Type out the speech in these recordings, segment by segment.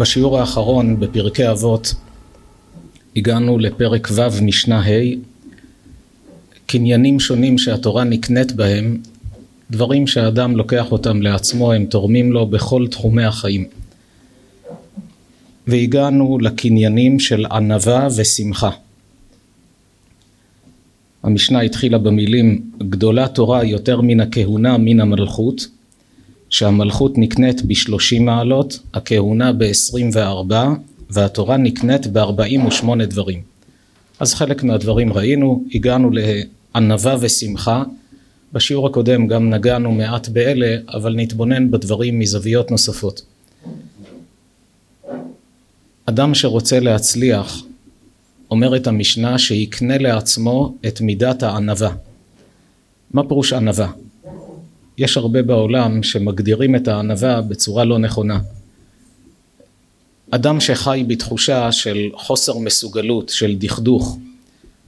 בשיעור האחרון בפרקי אבות הגענו לפרק ו' משנה ה' קניינים שונים שהתורה נקנית בהם דברים שהאדם לוקח אותם לעצמו הם תורמים לו בכל תחומי החיים. והגענו לקניינים של ענווה ושמחה. המשנה התחילה במילים גדולה תורה יותר מן הכהונה מן המלכות שהמלכות נקנית בשלושים מעלות, הכהונה בעשרים וארבע והתורה נקנית בארבעים ושמונה דברים. אז חלק מהדברים ראינו, הגענו לענווה ושמחה, בשיעור הקודם גם נגענו מעט באלה, אבל נתבונן בדברים מזוויות נוספות. אדם שרוצה להצליח אומרת המשנה שיקנה לעצמו את מידת הענווה. מה פירוש ענווה? יש הרבה בעולם שמגדירים את הענווה בצורה לא נכונה. אדם שחי בתחושה של חוסר מסוגלות, של דכדוך,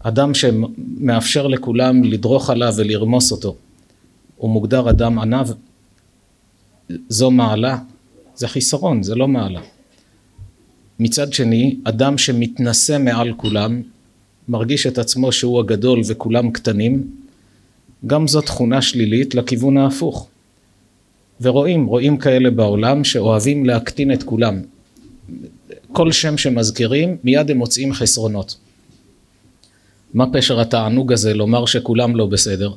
אדם שמאפשר לכולם לדרוך עליו ולרמוס אותו, הוא מוגדר אדם ענב, זו מעלה, זה חיסרון, זה לא מעלה. מצד שני, אדם שמתנשא מעל כולם, מרגיש את עצמו שהוא הגדול וכולם קטנים, גם זו תכונה שלילית לכיוון ההפוך. ורואים, רואים כאלה בעולם שאוהבים להקטין את כולם. כל שם שמזכירים, מיד הם מוצאים חסרונות. מה פשר התענוג הזה לומר שכולם לא בסדר?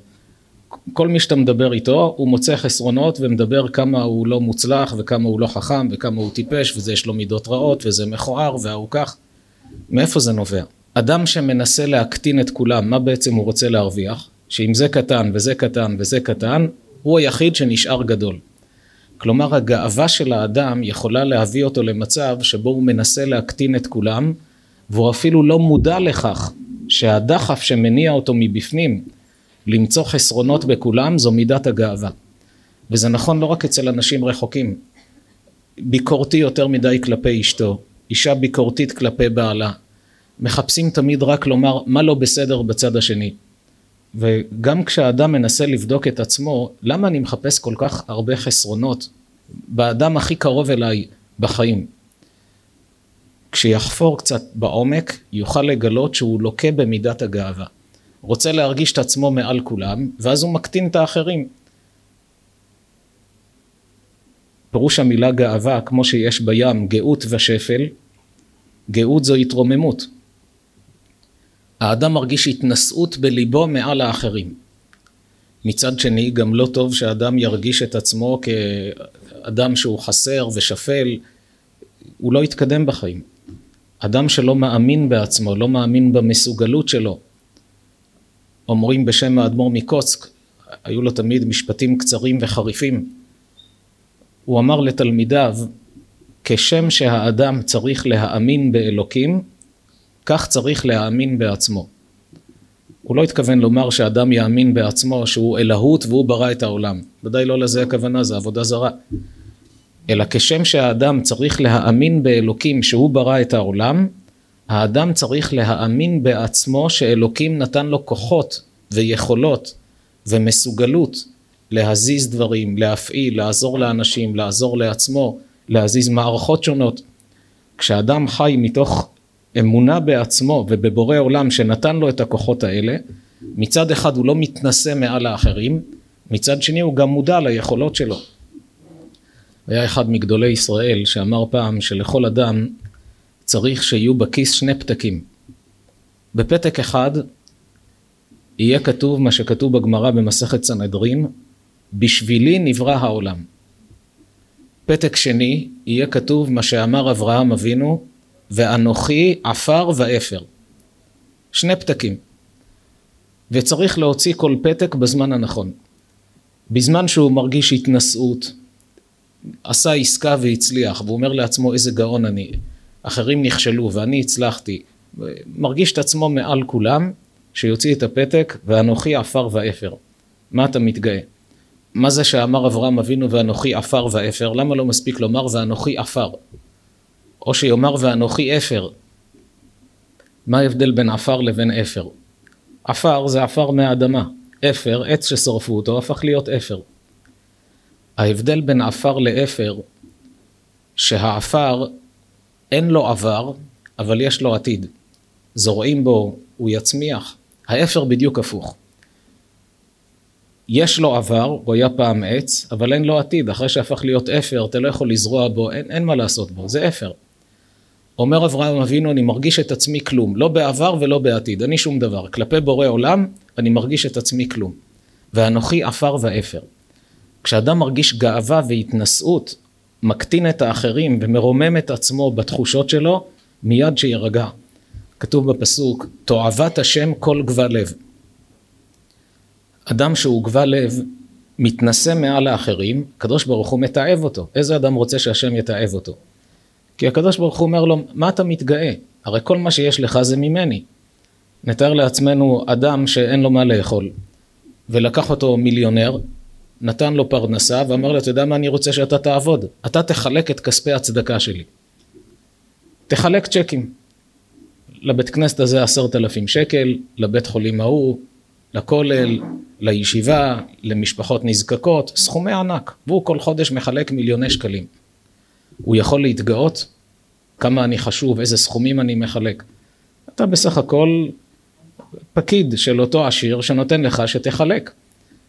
כל מי שאתה מדבר איתו הוא מוצא חסרונות ומדבר כמה הוא לא מוצלח וכמה הוא לא חכם וכמה הוא טיפש וזה יש לו מידות רעות וזה מכוער והוא כך מאיפה זה נובע? אדם שמנסה להקטין את כולם מה בעצם הוא רוצה להרוויח? שאם זה קטן וזה קטן וזה קטן הוא היחיד שנשאר גדול. כלומר הגאווה של האדם יכולה להביא אותו למצב שבו הוא מנסה להקטין את כולם והוא אפילו לא מודע לכך שהדחף שמניע אותו מבפנים למצוא חסרונות בכולם זו מידת הגאווה. וזה נכון לא רק אצל אנשים רחוקים. ביקורתי יותר מדי כלפי אשתו אישה ביקורתית כלפי בעלה. מחפשים תמיד רק לומר מה לא בסדר בצד השני וגם כשהאדם מנסה לבדוק את עצמו למה אני מחפש כל כך הרבה חסרונות באדם הכי קרוב אליי בחיים כשיחפור קצת בעומק יוכל לגלות שהוא לוקה במידת הגאווה רוצה להרגיש את עצמו מעל כולם, ואז הוא מקטין את האחרים. פירוש המילה גאווה, כמו שיש בים גאות ושפל, גאות זו התרוממות. האדם מרגיש התנשאות בליבו מעל האחרים. מצד שני, גם לא טוב שאדם ירגיש את עצמו כאדם שהוא חסר ושפל, הוא לא יתקדם בחיים. אדם שלא מאמין בעצמו, לא מאמין במסוגלות שלו, אומרים בשם האדמו"ר מקוצק, היו לו תמיד משפטים קצרים וחריפים. הוא אמר לתלמידיו, כשם שהאדם צריך להאמין באלוקים, כך צריך להאמין בעצמו. הוא לא התכוון לומר שאדם יאמין בעצמו שהוא אלוהות והוא ברא את העולם. ודאי לא לזה הכוונה, זה עבודה זרה. אלא כשם שהאדם צריך להאמין באלוקים שהוא ברא את העולם, האדם צריך להאמין בעצמו שאלוקים נתן לו כוחות ויכולות ומסוגלות להזיז דברים, להפעיל, לעזור לאנשים, לעזור לעצמו, להזיז מערכות שונות. כשאדם חי מתוך אמונה בעצמו ובבורא עולם שנתן לו את הכוחות האלה, מצד אחד הוא לא מתנשא מעל האחרים, מצד שני הוא גם מודע ליכולות שלו. היה אחד מגדולי ישראל שאמר פעם שלכל אדם צריך שיהיו בכיס שני פתקים. בפתק אחד יהיה כתוב מה שכתוב בגמרא במסכת סנהדרין, בשבילי נברא העולם. פתק שני יהיה כתוב מה שאמר אברהם אבינו, ואנוכי עפר ואפר. שני פתקים. וצריך להוציא כל פתק בזמן הנכון. בזמן שהוא מרגיש התנשאות, עשה עסקה והצליח, והוא אומר לעצמו איזה גאון אני, אחרים נכשלו ואני הצלחתי, מרגיש את עצמו מעל כולם, שיוציא את הפתק ואנוכי עפר ואפר. מה אתה מתגאה? מה זה שאמר אברהם אבינו ואנוכי עפר ואפר? למה לא מספיק לומר ואנוכי עפר? או שיאמר ואנוכי אפר. מה ההבדל בין עפר לבין אפר? עפר זה עפר מהאדמה. אפר, עץ ששרפו אותו, הפך להיות אפר. ההבדל בין עפר לאפר, שהעפר אין לו עבר, אבל יש לו עתיד. זורעים בו, הוא יצמיח. האפר בדיוק הפוך. יש לו עבר, הוא היה פעם עץ, אבל אין לו עתיד. אחרי שהפך להיות אפר, אתה לא יכול לזרוע בו, אין, אין מה לעשות בו, זה אפר. אומר אברהם אבינו, אני מרגיש את עצמי כלום, לא בעבר ולא בעתיד, אני שום דבר. כלפי בורא עולם, אני מרגיש את עצמי כלום. ואנוכי עפר ואפר. כשאדם מרגיש גאווה והתנשאות, מקטין את האחרים ומרומם את עצמו בתחושות שלו, מיד שירגע. כתוב בפסוק, תועבת השם כל גבה לב. אדם שהוא גבה לב, מתנשא מעל האחרים, הקדוש ברוך הוא מתעב אותו. איזה אדם רוצה שהשם יתעב אותו? כי הקדוש ברוך הוא אומר לו, מה אתה מתגאה? הרי כל מה שיש לך זה ממני. נתאר לעצמנו אדם שאין לו מה לאכול, ולקח אותו מיליונר, נתן לו פרנסה ואמר לו, אתה יודע מה אני רוצה שאתה תעבוד? אתה תחלק את כספי הצדקה שלי. תחלק צ'קים. לבית כנסת הזה עשרת אלפים שקל, לבית חולים ההוא, לכולל, לישיבה, למשפחות נזקקות, סכומי ענק, והוא כל חודש מחלק מיליוני שקלים. הוא יכול להתגאות כמה אני חשוב, איזה סכומים אני מחלק. אתה בסך הכל פקיד של אותו עשיר שנותן לך שתחלק.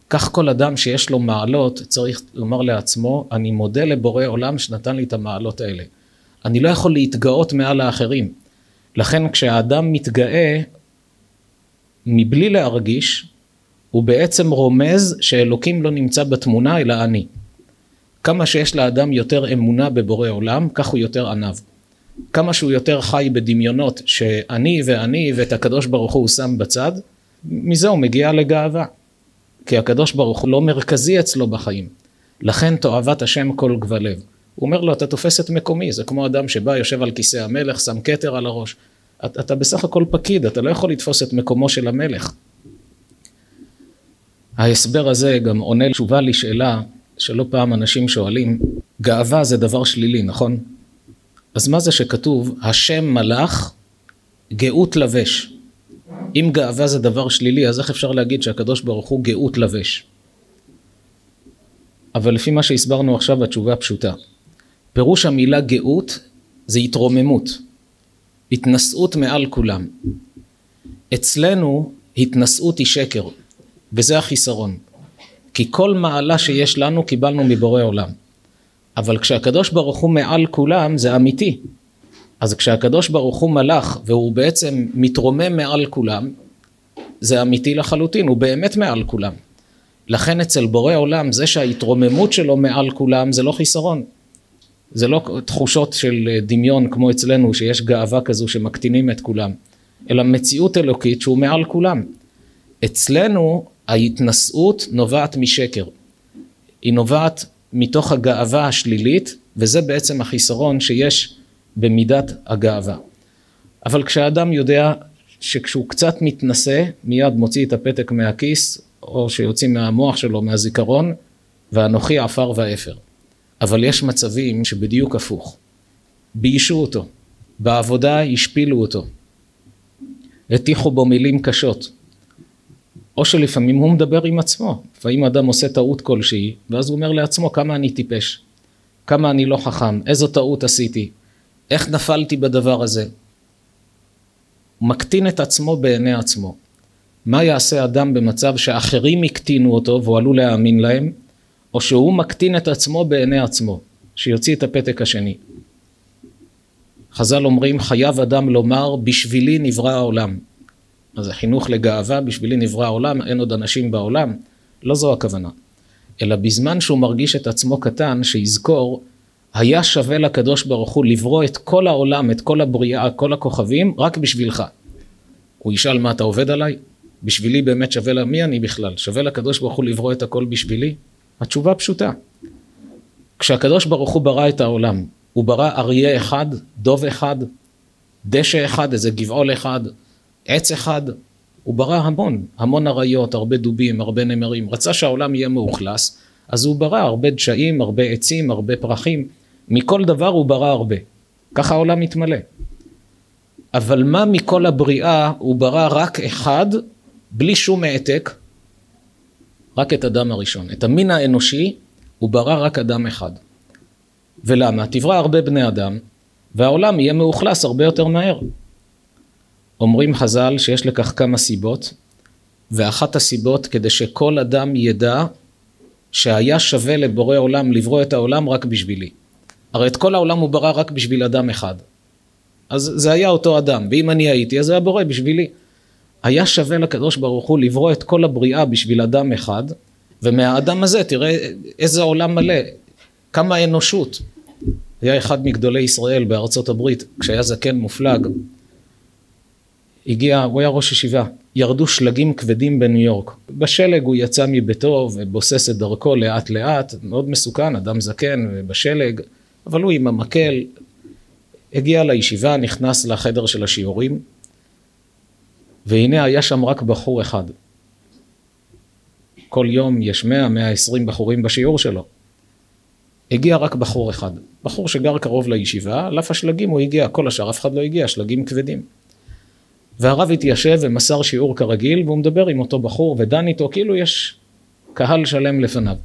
כך כל אדם שיש לו מעלות צריך לומר לעצמו, אני מודה לבורא עולם שנתן לי את המעלות האלה. אני לא יכול להתגאות מעל האחרים. לכן כשהאדם מתגאה, מבלי להרגיש, הוא בעצם רומז שאלוקים לא נמצא בתמונה אלא אני. כמה שיש לאדם יותר אמונה בבורא עולם, כך הוא יותר עניו. כמה שהוא יותר חי בדמיונות שאני ואני ואת הקדוש ברוך הוא שם בצד, מזה הוא מגיע לגאווה. כי הקדוש ברוך הוא לא מרכזי אצלו בחיים. לכן תועבת השם כל גבל לב. הוא אומר לו, אתה תופס את מקומי, זה כמו אדם שבא, יושב על כיסא המלך, שם כתר על הראש. אתה, אתה בסך הכל פקיד, אתה לא יכול לתפוס את מקומו של המלך. ההסבר הזה גם עונה תשובה לשאלה שלא פעם אנשים שואלים, גאווה זה דבר שלילי, נכון? אז מה זה שכתוב, השם מלאך, גאות לבש. אם גאווה זה דבר שלילי, אז איך אפשר להגיד שהקדוש ברוך הוא גאות לבש? אבל לפי מה שהסברנו עכשיו, התשובה פשוטה. פירוש המילה גאות זה התרוממות, התנשאות מעל כולם. אצלנו התנשאות היא שקר, וזה החיסרון. כי כל מעלה שיש לנו קיבלנו מבורא עולם. אבל כשהקדוש ברוך הוא מעל כולם זה אמיתי. אז כשהקדוש ברוך הוא מלאך והוא בעצם מתרומם מעל כולם, זה אמיתי לחלוטין, הוא באמת מעל כולם. לכן אצל בורא עולם זה שההתרוממות שלו מעל כולם זה לא חיסרון. זה לא תחושות של דמיון כמו אצלנו שיש גאווה כזו שמקטינים את כולם, אלא מציאות אלוקית שהוא מעל כולם. אצלנו ההתנשאות נובעת משקר. היא נובעת מתוך הגאווה השלילית, וזה בעצם החיסרון שיש במידת הגאווה. אבל כשאדם יודע שכשהוא קצת מתנשא, מיד מוציא את הפתק מהכיס, או שיוצאים מהמוח שלו, מהזיכרון, ואנוכי עפר ואפר. אבל יש מצבים שבדיוק הפוך. ביישו אותו, בעבודה השפילו אותו, הטיחו בו מילים קשות, או שלפעמים הוא מדבר עם עצמו, לפעמים אדם עושה טעות כלשהי, ואז הוא אומר לעצמו כמה אני טיפש, כמה אני לא חכם, איזו טעות עשיתי, איך נפלתי בדבר הזה. הוא מקטין את עצמו בעיני עצמו. מה יעשה אדם במצב שאחרים הקטינו אותו והוא עלול להאמין להם, או שהוא מקטין את עצמו בעיני עצמו, שיוציא את הפתק השני. חז"ל אומרים חייב אדם לומר בשבילי נברא העולם. אז זה חינוך לגאווה, בשבילי נברא העולם, אין עוד אנשים בעולם. לא זו הכוונה. אלא בזמן שהוא מרגיש את עצמו קטן, שיזכור, היה שווה לקדוש ברוך הוא לברוא את כל העולם, את כל הבריאה, כל הכוכבים, רק בשבילך. הוא ישאל מה אתה עובד עליי? בשבילי באמת שווה לה, מי אני בכלל? שווה לקדוש ברוך הוא לברוא את הכל בשבילי? התשובה פשוטה. כשהקדוש ברוך הוא ברא את העולם, הוא ברא אריה אחד, דוב אחד, דשא אחד, איזה גבעול אחד, עץ אחד, הוא ברא המון, המון אריות, הרבה דובים, הרבה נמרים, רצה שהעולם יהיה מאוכלס, אז הוא ברא הרבה דשאים, הרבה עצים, הרבה פרחים, מכל דבר הוא ברא הרבה, ככה העולם מתמלא. אבל מה מכל הבריאה הוא ברא רק אחד, בלי שום העתק, רק את אדם הראשון. את המין האנושי הוא ברא רק אדם אחד. ולמה? תברא הרבה בני אדם, והעולם יהיה מאוכלס הרבה יותר מהר. אומרים חז"ל שיש לכך כמה סיבות, ואחת הסיבות כדי שכל אדם ידע שהיה שווה לבורא עולם לברוא את העולם רק בשבילי. הרי את כל העולם הוא ברא רק בשביל אדם אחד. אז זה היה אותו אדם, ואם אני הייתי אז זה היה בורא בשבילי. היה שווה לקדוש ברוך הוא לברוא את כל הבריאה בשביל אדם אחד, ומהאדם הזה תראה איזה עולם מלא, כמה אנושות. היה אחד מגדולי ישראל בארצות הברית, כשהיה זקן מופלג, הגיע, הוא היה ראש ישיבה, ירדו שלגים כבדים בניו יורק. בשלג הוא יצא מביתו ובוסס את דרכו לאט לאט, מאוד מסוכן, אדם זקן בשלג, אבל הוא עם המקל, הגיע לישיבה, נכנס לחדר של השיעורים, והנה היה שם רק בחור אחד. כל יום יש 100-120 בחורים בשיעור שלו. הגיע רק בחור אחד. בחור שגר קרוב לישיבה, על אף השלגים הוא הגיע, כל השאר אף אחד לא הגיע, שלגים כבדים. והרב התיישב ומסר שיעור כרגיל, והוא מדבר עם אותו בחור ודן איתו, כאילו יש קהל שלם לפניו.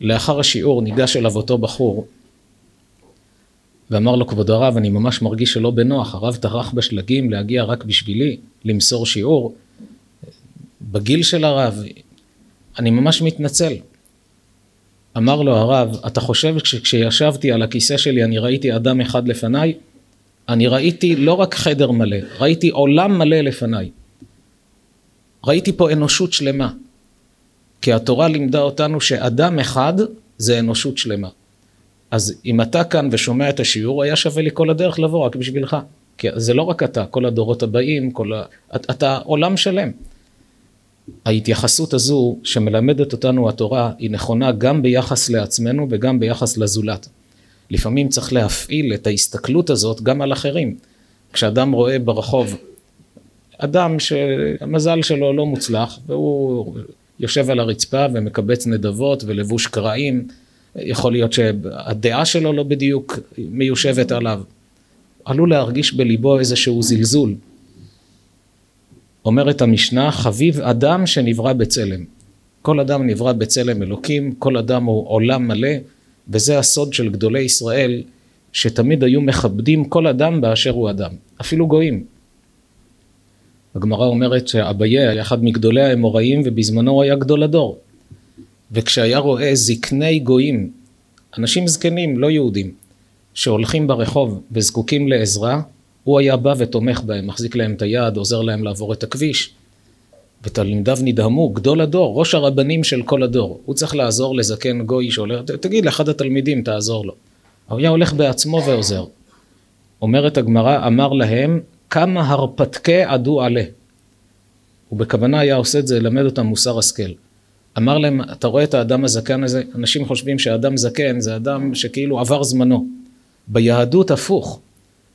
לאחר השיעור ניגש אליו אותו בחור ואמר לו, כבוד הרב, אני ממש מרגיש שלא בנוח, הרב טרח בשלגים להגיע רק בשבילי, למסור שיעור. בגיל של הרב, אני ממש מתנצל. אמר לו הרב, אתה חושב שכשישבתי על הכיסא שלי אני ראיתי אדם אחד לפניי? אני ראיתי לא רק חדר מלא, ראיתי עולם מלא לפניי. ראיתי פה אנושות שלמה. כי התורה לימדה אותנו שאדם אחד זה אנושות שלמה. אז אם אתה כאן ושומע את השיעור, היה שווה לי כל הדרך לבוא רק בשבילך. כי זה לא רק אתה, כל הדורות הבאים, כל ה... אתה עולם שלם. ההתייחסות הזו שמלמדת אותנו התורה היא נכונה גם ביחס לעצמנו וגם ביחס לזולת. לפעמים צריך להפעיל את ההסתכלות הזאת גם על אחרים. כשאדם רואה ברחוב אדם שהמזל שלו לא מוצלח והוא יושב על הרצפה ומקבץ נדבות ולבוש קרעים, יכול להיות שהדעה שלו לא בדיוק מיושבת עליו, עלול להרגיש בליבו איזשהו זלזול. אומרת המשנה, חביב אדם שנברא בצלם. כל אדם נברא בצלם אלוקים, כל אדם הוא עולם מלא, וזה הסוד של גדולי ישראל, שתמיד היו מכבדים כל אדם באשר הוא אדם, אפילו גויים. הגמרא אומרת שאביי היה אחד מגדולי האמוראים ובזמנו הוא היה גדול הדור. וכשהיה רואה זקני גויים, אנשים זקנים, לא יהודים, שהולכים ברחוב וזקוקים לעזרה, הוא היה בא ותומך בהם, מחזיק להם את היד, עוזר להם לעבור את הכביש. ותלמידיו נדהמו, גדול הדור, ראש הרבנים של כל הדור. הוא צריך לעזור לזקן גוי שהולך, תגיד לאחד התלמידים, תעזור לו. הוא היה הולך בעצמו ועוזר. אומרת הגמרא, אמר להם, כמה הרפתקי עדו עלה. הוא בכוונה היה עושה את זה, ללמד אותם מוסר השכל. אמר להם, אתה רואה את האדם הזקן הזה? אנשים חושבים שאדם זקן זה אדם שכאילו עבר זמנו. ביהדות הפוך.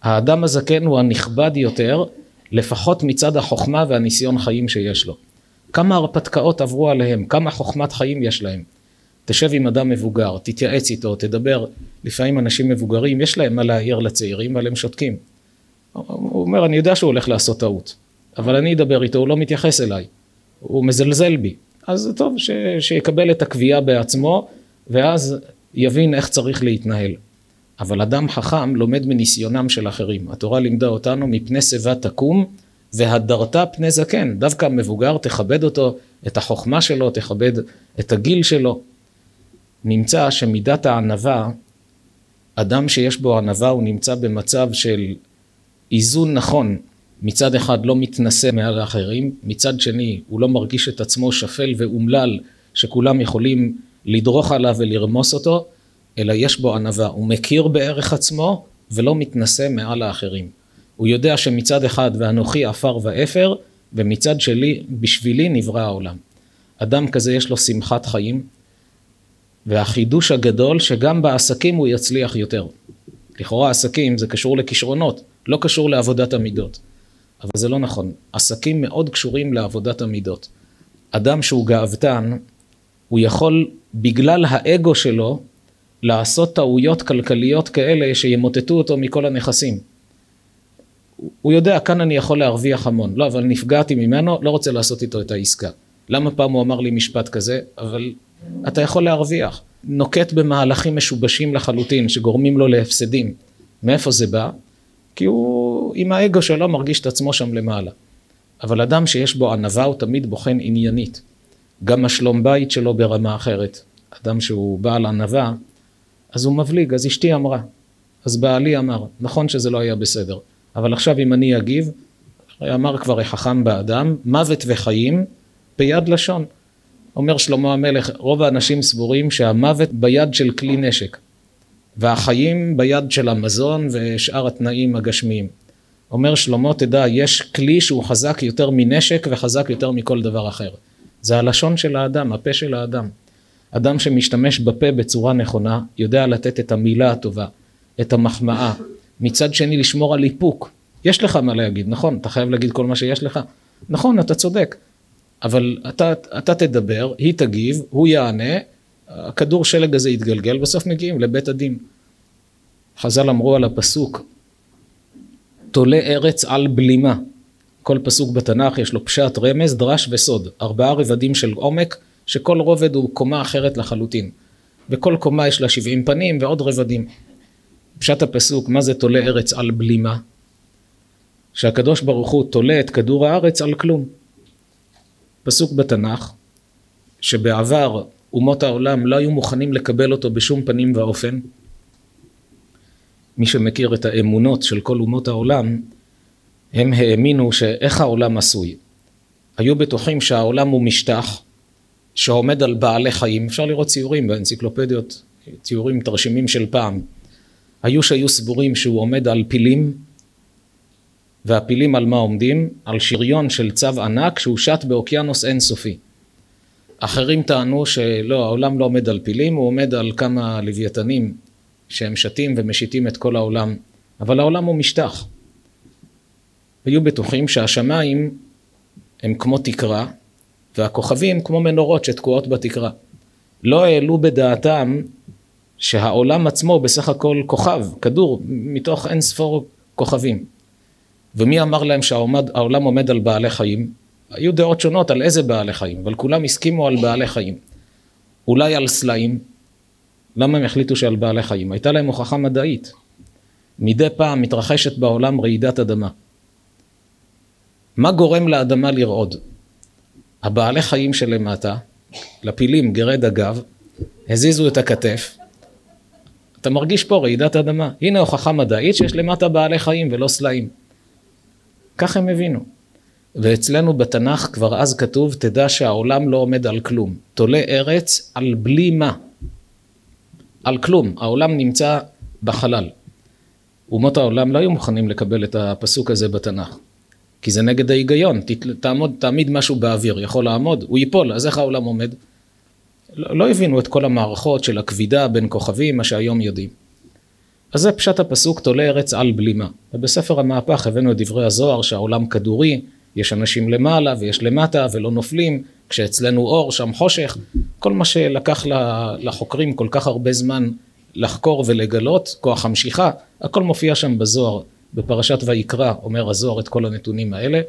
האדם הזקן הוא הנכבד יותר, לפחות מצד החוכמה והניסיון חיים שיש לו. כמה הרפתקאות עברו עליהם, כמה חוכמת חיים יש להם. תשב עם אדם מבוגר, תתייעץ איתו, תדבר. לפעמים אנשים מבוגרים, יש להם מה להעיר לצעירים, אבל הם שותקים. הוא אומר, אני יודע שהוא הולך לעשות טעות, אבל אני אדבר איתו, הוא לא מתייחס אליי. הוא מזלזל בי. אז טוב ש, שיקבל את הקביעה בעצמו, ואז יבין איך צריך להתנהל. אבל אדם חכם לומד מניסיונם של אחרים. התורה לימדה אותנו מפני שיבה תקום והדרת פני זקן. דווקא המבוגר תכבד אותו, את החוכמה שלו, תכבד את הגיל שלו. נמצא שמידת הענווה, אדם שיש בו ענווה הוא נמצא במצב של איזון נכון. מצד אחד לא מתנשא מעל האחרים, מצד שני הוא לא מרגיש את עצמו שפל ואומלל שכולם יכולים לדרוך עליו ולרמוס אותו, אלא יש בו ענווה, הוא מכיר בערך עצמו ולא מתנשא מעל האחרים. הוא יודע שמצד אחד ואנוכי עפר ואפר, ומצד שלי, בשבילי נברא העולם. אדם כזה יש לו שמחת חיים, והחידוש הגדול שגם בעסקים הוא יצליח יותר. לכאורה עסקים זה קשור לכישרונות, לא קשור לעבודת המידות. אבל זה לא נכון. עסקים מאוד קשורים לעבודת המידות. אדם שהוא גאוותן, הוא יכול בגלל האגו שלו לעשות טעויות כלכליות כאלה שימוטטו אותו מכל הנכסים. הוא יודע, כאן אני יכול להרוויח המון. לא, אבל נפגעתי ממנו, לא רוצה לעשות איתו את העסקה. למה פעם הוא אמר לי משפט כזה? אבל אתה יכול להרוויח. נוקט במהלכים משובשים לחלוטין, שגורמים לו להפסדים. מאיפה זה בא? כי הוא עם האגו שלו מרגיש את עצמו שם למעלה. אבל אדם שיש בו ענווה הוא תמיד בוחן עניינית. גם השלום בית שלו ברמה אחרת. אדם שהוא בעל ענווה, אז הוא מבליג, אז אשתי אמרה, אז בעלי אמר, נכון שזה לא היה בסדר, אבל עכשיו אם אני אגיב, אמר כבר החכם באדם, מוות וחיים ביד לשון. אומר שלמה המלך, רוב האנשים סבורים שהמוות ביד של כלי נשק, והחיים ביד של המזון ושאר התנאים הגשמיים. אומר שלמה, תדע, יש כלי שהוא חזק יותר מנשק וחזק יותר מכל דבר אחר. זה הלשון של האדם, הפה של האדם. אדם שמשתמש בפה בצורה נכונה, יודע לתת את המילה הטובה, את המחמאה. מצד שני, לשמור על איפוק. יש לך מה להגיד, נכון? אתה חייב להגיד כל מה שיש לך. נכון, אתה צודק. אבל אתה, אתה תדבר, היא תגיב, הוא יענה, הכדור שלג הזה יתגלגל, בסוף מגיעים לבית הדין. חז"ל אמרו על הפסוק, תולה ארץ על בלימה. כל פסוק בתנ"ך יש לו פשט, רמז, דרש וסוד. ארבעה רבדים של עומק, שכל רובד הוא קומה אחרת לחלוטין. וכל קומה יש לה שבעים פנים ועוד רבדים. פשט הפסוק, מה זה תולה ארץ על בלימה? שהקדוש ברוך הוא תולה את כדור הארץ על כלום. פסוק בתנ"ך, שבעבר אומות העולם לא היו מוכנים לקבל אותו בשום פנים ואופן. מי שמכיר את האמונות של כל אומות העולם, הם האמינו שאיך העולם עשוי. היו בטוחים שהעולם הוא משטח שעומד על בעלי חיים, אפשר לראות ציורים באנציקלופדיות, ציורים תרשימים של פעם. היו שהיו סבורים שהוא עומד על פילים, והפילים על מה עומדים? על שריון של צו ענק שהוא שט באוקיינוס אינסופי. אחרים טענו שלא, העולם לא עומד על פילים, הוא עומד על כמה לוויתנים שהם שתים ומשיתים את כל העולם, אבל העולם הוא משטח. היו בטוחים שהשמיים הם כמו תקרה, והכוכבים כמו מנורות שתקועות בתקרה. לא העלו בדעתם שהעולם עצמו בסך הכל כוכב, כדור, מתוך אין ספור כוכבים. ומי אמר להם שהעולם עומד על בעלי חיים? היו דעות שונות על איזה בעלי חיים, אבל כולם הסכימו על בעלי חיים. אולי על סלעים. למה הם החליטו שעל בעלי חיים? הייתה להם הוכחה מדעית. מדי פעם מתרחשת בעולם רעידת אדמה. מה גורם לאדמה לרעוד? הבעלי חיים שלמטה, לפילים גרד הגב, הזיזו את הכתף, אתה מרגיש פה רעידת אדמה. הנה הוכחה מדעית שיש למטה בעלי חיים ולא סלעים. כך הם הבינו. ואצלנו בתנ"ך כבר אז כתוב, תדע שהעולם לא עומד על כלום. תולה ארץ על בלי מה. על כלום. העולם נמצא בחלל. אומות העולם לא היו מוכנים לקבל את הפסוק הזה בתנ"ך. כי זה נגד ההיגיון. תעמוד, תעמיד משהו באוויר, יכול לעמוד, הוא ייפול, אז איך העולם עומד? לא, לא הבינו את כל המערכות של הכבידה בין כוכבים, מה שהיום יודעים. אז זה פשט הפסוק תולה ארץ על בלימה. ובספר המהפך הבאנו את דברי הזוהר שהעולם כדורי, יש אנשים למעלה ויש למטה ולא נופלים, כשאצלנו אור שם חושך, כל מה שלקח לחוקרים כל כך הרבה זמן לחקור ולגלות, כוח המשיכה, הכל מופיע שם בזוהר, בפרשת ויקרא אומר הזוהר את כל הנתונים האלה,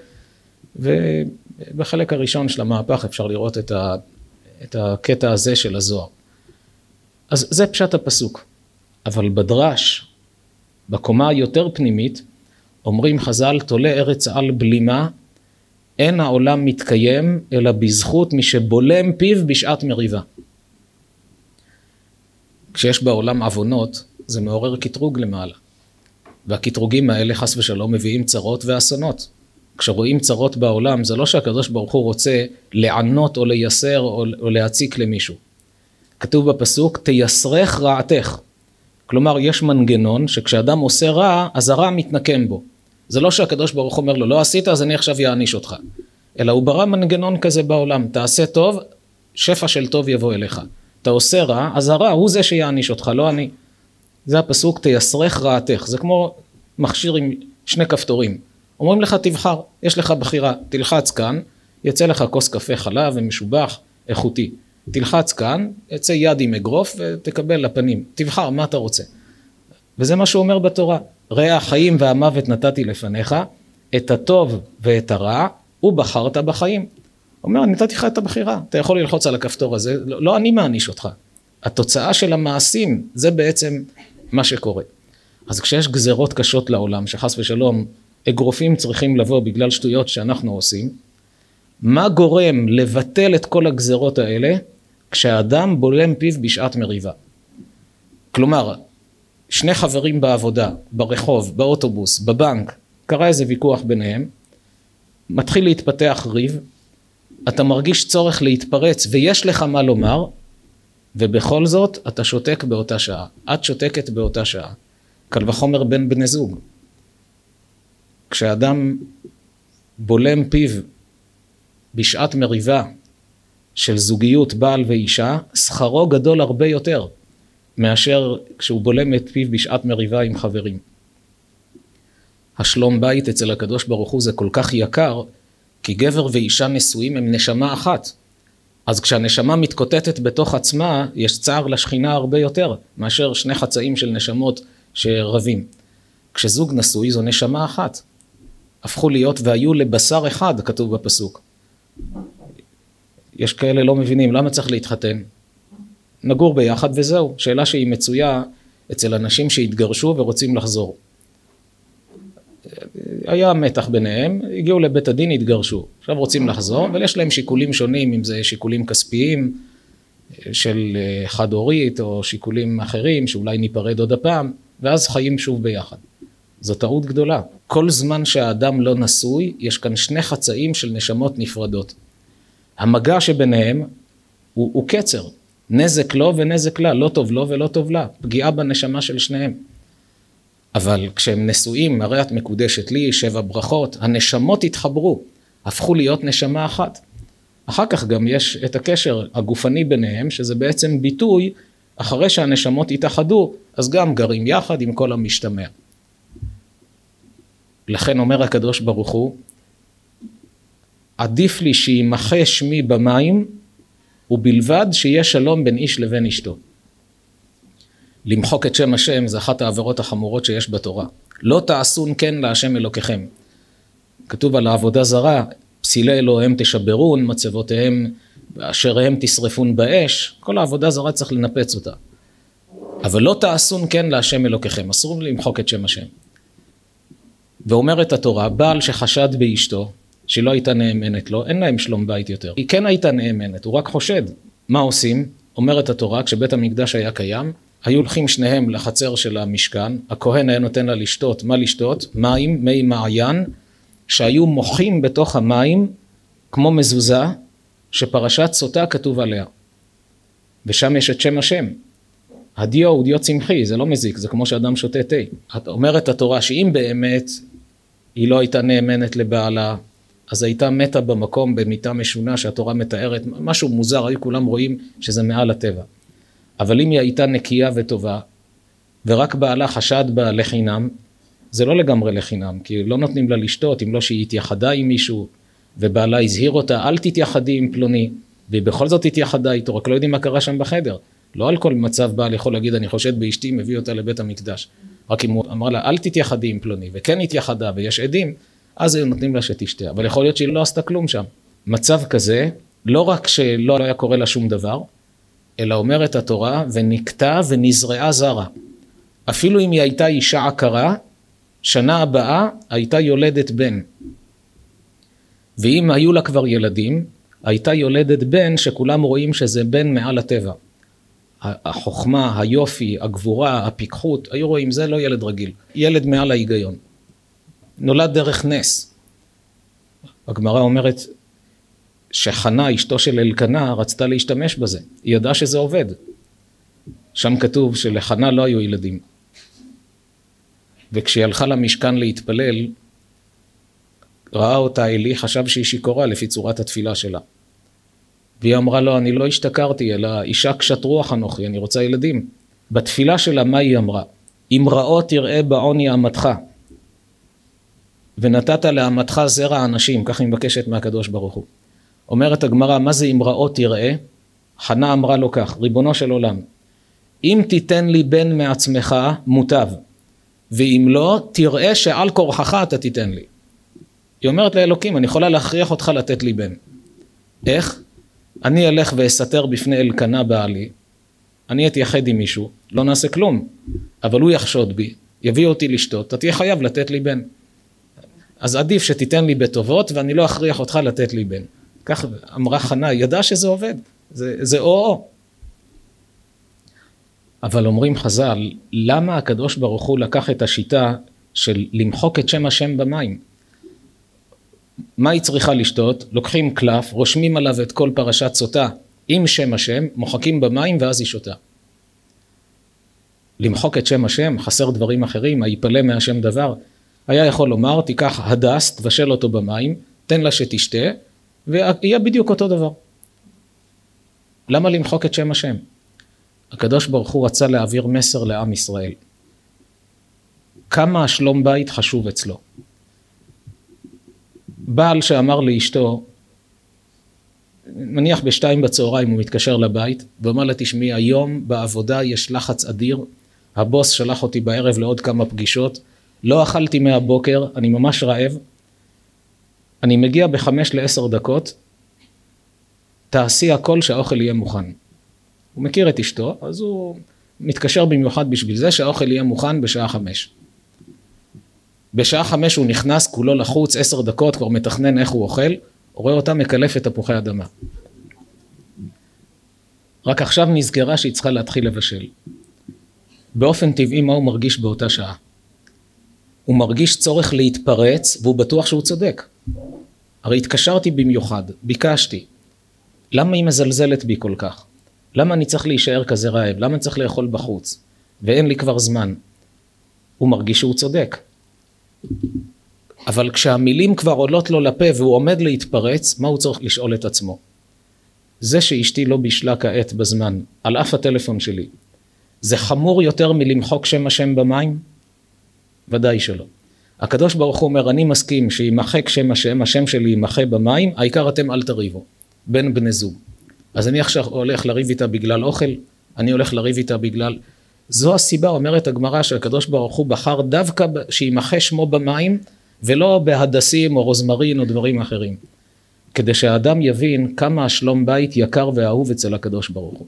ובחלק הראשון של המהפך אפשר לראות את, ה, את הקטע הזה של הזוהר. אז זה פשט הפסוק. אבל בדרש, בקומה היותר פנימית, אומרים חז"ל, תולה ארץ על בלימה, אין העולם מתקיים, אלא בזכות מי שבולם פיו בשעת מריבה. כשיש בעולם עוונות, זה מעורר קטרוג למעלה. והקטרוגים האלה חס ושלום מביאים צרות ואסונות. כשרואים צרות בעולם, זה לא שהקדוש ברוך הוא רוצה לענות או לייסר או, או להציק למישהו. כתוב בפסוק, תייסרך רעתך. כלומר, יש מנגנון שכשאדם עושה רע, אז הרע מתנקם בו. זה לא שהקדוש ברוך אומר לו, לא עשית, אז אני עכשיו אעניש אותך. אלא הוא ברא מנגנון כזה בעולם, תעשה טוב, שפע של טוב יבוא אליך. אתה עושה רע, אז הרע הוא זה שיעניש אותך, לא אני. זה הפסוק, תייסרך רעתך. זה כמו מכשיר עם שני כפתורים. אומרים לך, תבחר, יש לך בחירה, תלחץ כאן, יצא לך כוס קפה חלב ומשובח, איכותי. תלחץ כאן, יצא יד עם אגרוף ותקבל לפנים. תבחר מה אתה רוצה. וזה מה שהוא אומר בתורה. ראה החיים והמוות נתתי לפניך, את הטוב ואת הרע, ובחרת בחיים. אומר, נתתי לך את הבחירה, אתה יכול ללחוץ על הכפתור הזה, לא, לא אני מעניש אותך. התוצאה של המעשים, זה בעצם מה שקורה. אז כשיש גזרות קשות לעולם, שחס ושלום אגרופים צריכים לבוא בגלל שטויות שאנחנו עושים, מה גורם לבטל את כל הגזרות האלה כשהאדם בולם פיו בשעת מריבה? כלומר, שני חברים בעבודה, ברחוב, באוטובוס, בבנק, קרה איזה ויכוח ביניהם, מתחיל להתפתח ריב, אתה מרגיש צורך להתפרץ ויש לך מה לומר, ובכל זאת אתה שותק באותה שעה, את שותקת באותה שעה. קל וחומר בין בני זוג. כשאדם בולם פיו בשעת מריבה של זוגיות בעל ואישה, שכרו גדול הרבה יותר מאשר כשהוא בולם את פיו בשעת מריבה עם חברים. השלום בית אצל הקדוש ברוך הוא זה כל כך יקר, כי גבר ואישה נשואים הם נשמה אחת. אז כשהנשמה מתקוטטת בתוך עצמה, יש צער לשכינה הרבה יותר, מאשר שני חצאים של נשמות שרבים. כשזוג נשוי זו נשמה אחת. הפכו להיות והיו לבשר אחד, כתוב בפסוק. יש כאלה לא מבינים, למה צריך להתחתן? נגור ביחד וזהו. שאלה שהיא מצויה אצל אנשים שהתגרשו ורוצים לחזור. היה מתח ביניהם, הגיעו לבית הדין, התגרשו. עכשיו רוצים לחזור, אבל יש להם שיקולים שונים, אם זה שיקולים כספיים של אה, חד הורית, או שיקולים אחרים, שאולי ניפרד עוד הפעם, ואז חיים שוב ביחד. זו טעות גדולה. כל זמן שהאדם לא נשוי, יש כאן שני חצאים של נשמות נפרדות. המגע שביניהם הוא, הוא קצר, נזק לו ונזק לה, לא טוב לו ולא טוב לה, פגיעה בנשמה של שניהם. אבל כשהם נשואים, הרי את מקודשת לי, שבע ברכות, הנשמות התחברו, הפכו להיות נשמה אחת. אחר כך גם יש את הקשר הגופני ביניהם, שזה בעצם ביטוי, אחרי שהנשמות התאחדו, אז גם גרים יחד עם כל המשתמע. לכן אומר הקדוש ברוך הוא, עדיף לי שימחה שמי במים, ובלבד שיהיה שלום בין איש לבין אשתו. למחוק את שם השם זה אחת העבירות החמורות שיש בתורה. לא תעשון כן להשם אלוקיכם. כתוב על העבודה זרה, פסילי אלוהיהם תשברון, מצבותיהם אשריהם תשרפון באש, כל העבודה זרה צריך לנפץ אותה. אבל לא תעשון כן להשם אלוקיכם, אסור למחוק את שם השם. ואומרת התורה, בעל שחשד באשתו, שהיא לא הייתה נאמנת לו, אין להם שלום בית יותר. היא כן הייתה נאמנת, הוא רק חושד. מה עושים? אומרת התורה, כשבית המקדש היה קיים, היו הולכים שניהם לחצר של המשכן, הכהן היה נותן לה לשתות, מה לשתות? מים, מי מעיין, שהיו מוחים בתוך המים כמו מזוזה, שפרשת סוטה כתוב עליה. ושם יש את שם השם. הדיו הוא דיו צמחי, זה לא מזיק, זה כמו שאדם שותה תה. אומרת התורה שאם באמת היא לא הייתה נאמנת לבעלה, אז הייתה מתה במקום במיטה משונה שהתורה מתארת, משהו מוזר, היו כולם רואים שזה מעל הטבע. אבל אם היא הייתה נקייה וטובה, ורק בעלה חשד בה לחינם, זה לא לגמרי לחינם, כי לא נותנים לה לשתות אם לא שהיא התייחדה עם מישהו, ובעלה הזהיר אותה, אל תתייחדי עם פלוני, והיא בכל זאת התייחדה איתו, רק לא יודעים מה קרה שם בחדר. לא על כל מצב בעל יכול להגיד, אני חושד באשתי, מביא אותה לבית המקדש. רק אם הוא אמר לה, אל תתייחדי עם פלוני, וכן התייחדה ויש עדים, אז היו נותנים לה שתשתה. אבל יכול להיות שהיא לא עשתה כלום שם. מצב כזה, לא רק שלא היה קורה לה שום דבר, אלא אומרת התורה, ונקטע ונזרעה זרה. אפילו אם היא הייתה אישה עקרה, שנה הבאה הייתה יולדת בן. ואם היו לה כבר ילדים, הייתה יולדת בן שכולם רואים שזה בן מעל הטבע. החוכמה, היופי, הגבורה, הפיקחות, היו רואים זה לא ילד רגיל, ילד מעל ההיגיון. נולד דרך נס. הגמרא אומרת שחנה, אשתו של אלקנה, רצתה להשתמש בזה. היא ידעה שזה עובד. שם כתוב שלחנה לא היו ילדים. וכשהיא הלכה למשכן להתפלל, ראה אותה עלי, חשב שהיא שיכורה לפי צורת התפילה שלה. והיא אמרה לו, אני לא השתכרתי, אלא אישה קשת רוח אנוכי, אני רוצה ילדים. בתפילה שלה, מה היא אמרה? אם רעות תראה בעוני אמתך, ונתת לאמתך זרע אנשים, כך היא מבקשת מהקדוש ברוך הוא. אומרת הגמרא, מה זה אם רעות תראה? חנה אמרה לו כך, ריבונו של עולם, אם תיתן לי בן מעצמך, מוטב, ואם לא, תראה שעל כורחך אתה תיתן לי. היא אומרת לאלוקים, אני יכולה להכריח אותך לתת לי בן. איך? אני אלך ואסתר בפני אלקנה בעלי, אני אתייחד עם מישהו, לא נעשה כלום, אבל הוא יחשוד בי, יביאו אותי לשתות, אתה תהיה חייב לתת לי בן. אז עדיף שתיתן לי בטובות ואני לא אכריח אותך לתת לי בן. כך אמרה חנה, ידעה שזה עובד, זה או-או. אבל אומרים חז"ל, למה הקדוש ברוך הוא לקח את השיטה של למחוק את שם השם במים? מה היא צריכה לשתות? לוקחים קלף, רושמים עליו את כל פרשת סוטה עם שם השם, מוחקים במים ואז היא שותה. למחוק את שם השם, חסר דברים אחרים, היפלא מהשם דבר. היה יכול לומר, תיקח הדס, תבשל אותו במים, תן לה שתשתה, ויהיה בדיוק אותו דבר. למה למחוק את שם השם? הקדוש ברוך הוא רצה להעביר מסר לעם ישראל. כמה השלום בית חשוב אצלו. בעל שאמר לאשתו, נניח בשתיים בצהריים הוא מתקשר לבית ואומר לה תשמעי היום בעבודה יש לחץ אדיר הבוס שלח אותי בערב לעוד כמה פגישות לא אכלתי מהבוקר אני ממש רעב אני מגיע בחמש לעשר דקות תעשי הכל שהאוכל יהיה מוכן הוא מכיר את אשתו אז הוא מתקשר במיוחד בשביל זה שהאוכל יהיה מוכן בשעה חמש בשעה חמש הוא נכנס כולו לחוץ עשר דקות כבר מתכנן איך הוא אוכל רואה אותה מקלפת תפוחי אדמה. רק עכשיו נזכרה שהיא צריכה להתחיל לבשל. באופן טבעי מה הוא מרגיש באותה שעה? הוא מרגיש צורך להתפרץ והוא בטוח שהוא צודק. הרי התקשרתי במיוחד, ביקשתי. למה היא מזלזלת בי כל כך? למה אני צריך להישאר כזה רעב? למה אני צריך לאכול בחוץ? ואין לי כבר זמן. הוא מרגיש שהוא צודק. אבל כשהמילים כבר עולות לו לפה והוא עומד להתפרץ, מה הוא צריך לשאול את עצמו? זה שאשתי לא בישלה כעת בזמן, על אף הטלפון שלי, זה חמור יותר מלמחוק שם השם במים? ודאי שלא. הקדוש ברוך הוא אומר, אני מסכים שימחק שם השם, השם שלי יימחה במים, העיקר אתם אל תריבו, בין בני זוג. אז אני עכשיו הולך לריב איתה בגלל אוכל, אני הולך לריב איתה בגלל... זו הסיבה, אומרת הגמרא, שהקדוש ברוך הוא בחר דווקא שימחה שמו במים, ולא בהדסים או רוזמרין או דברים אחרים. כדי שהאדם יבין כמה השלום בית יקר ואהוב אצל הקדוש ברוך הוא.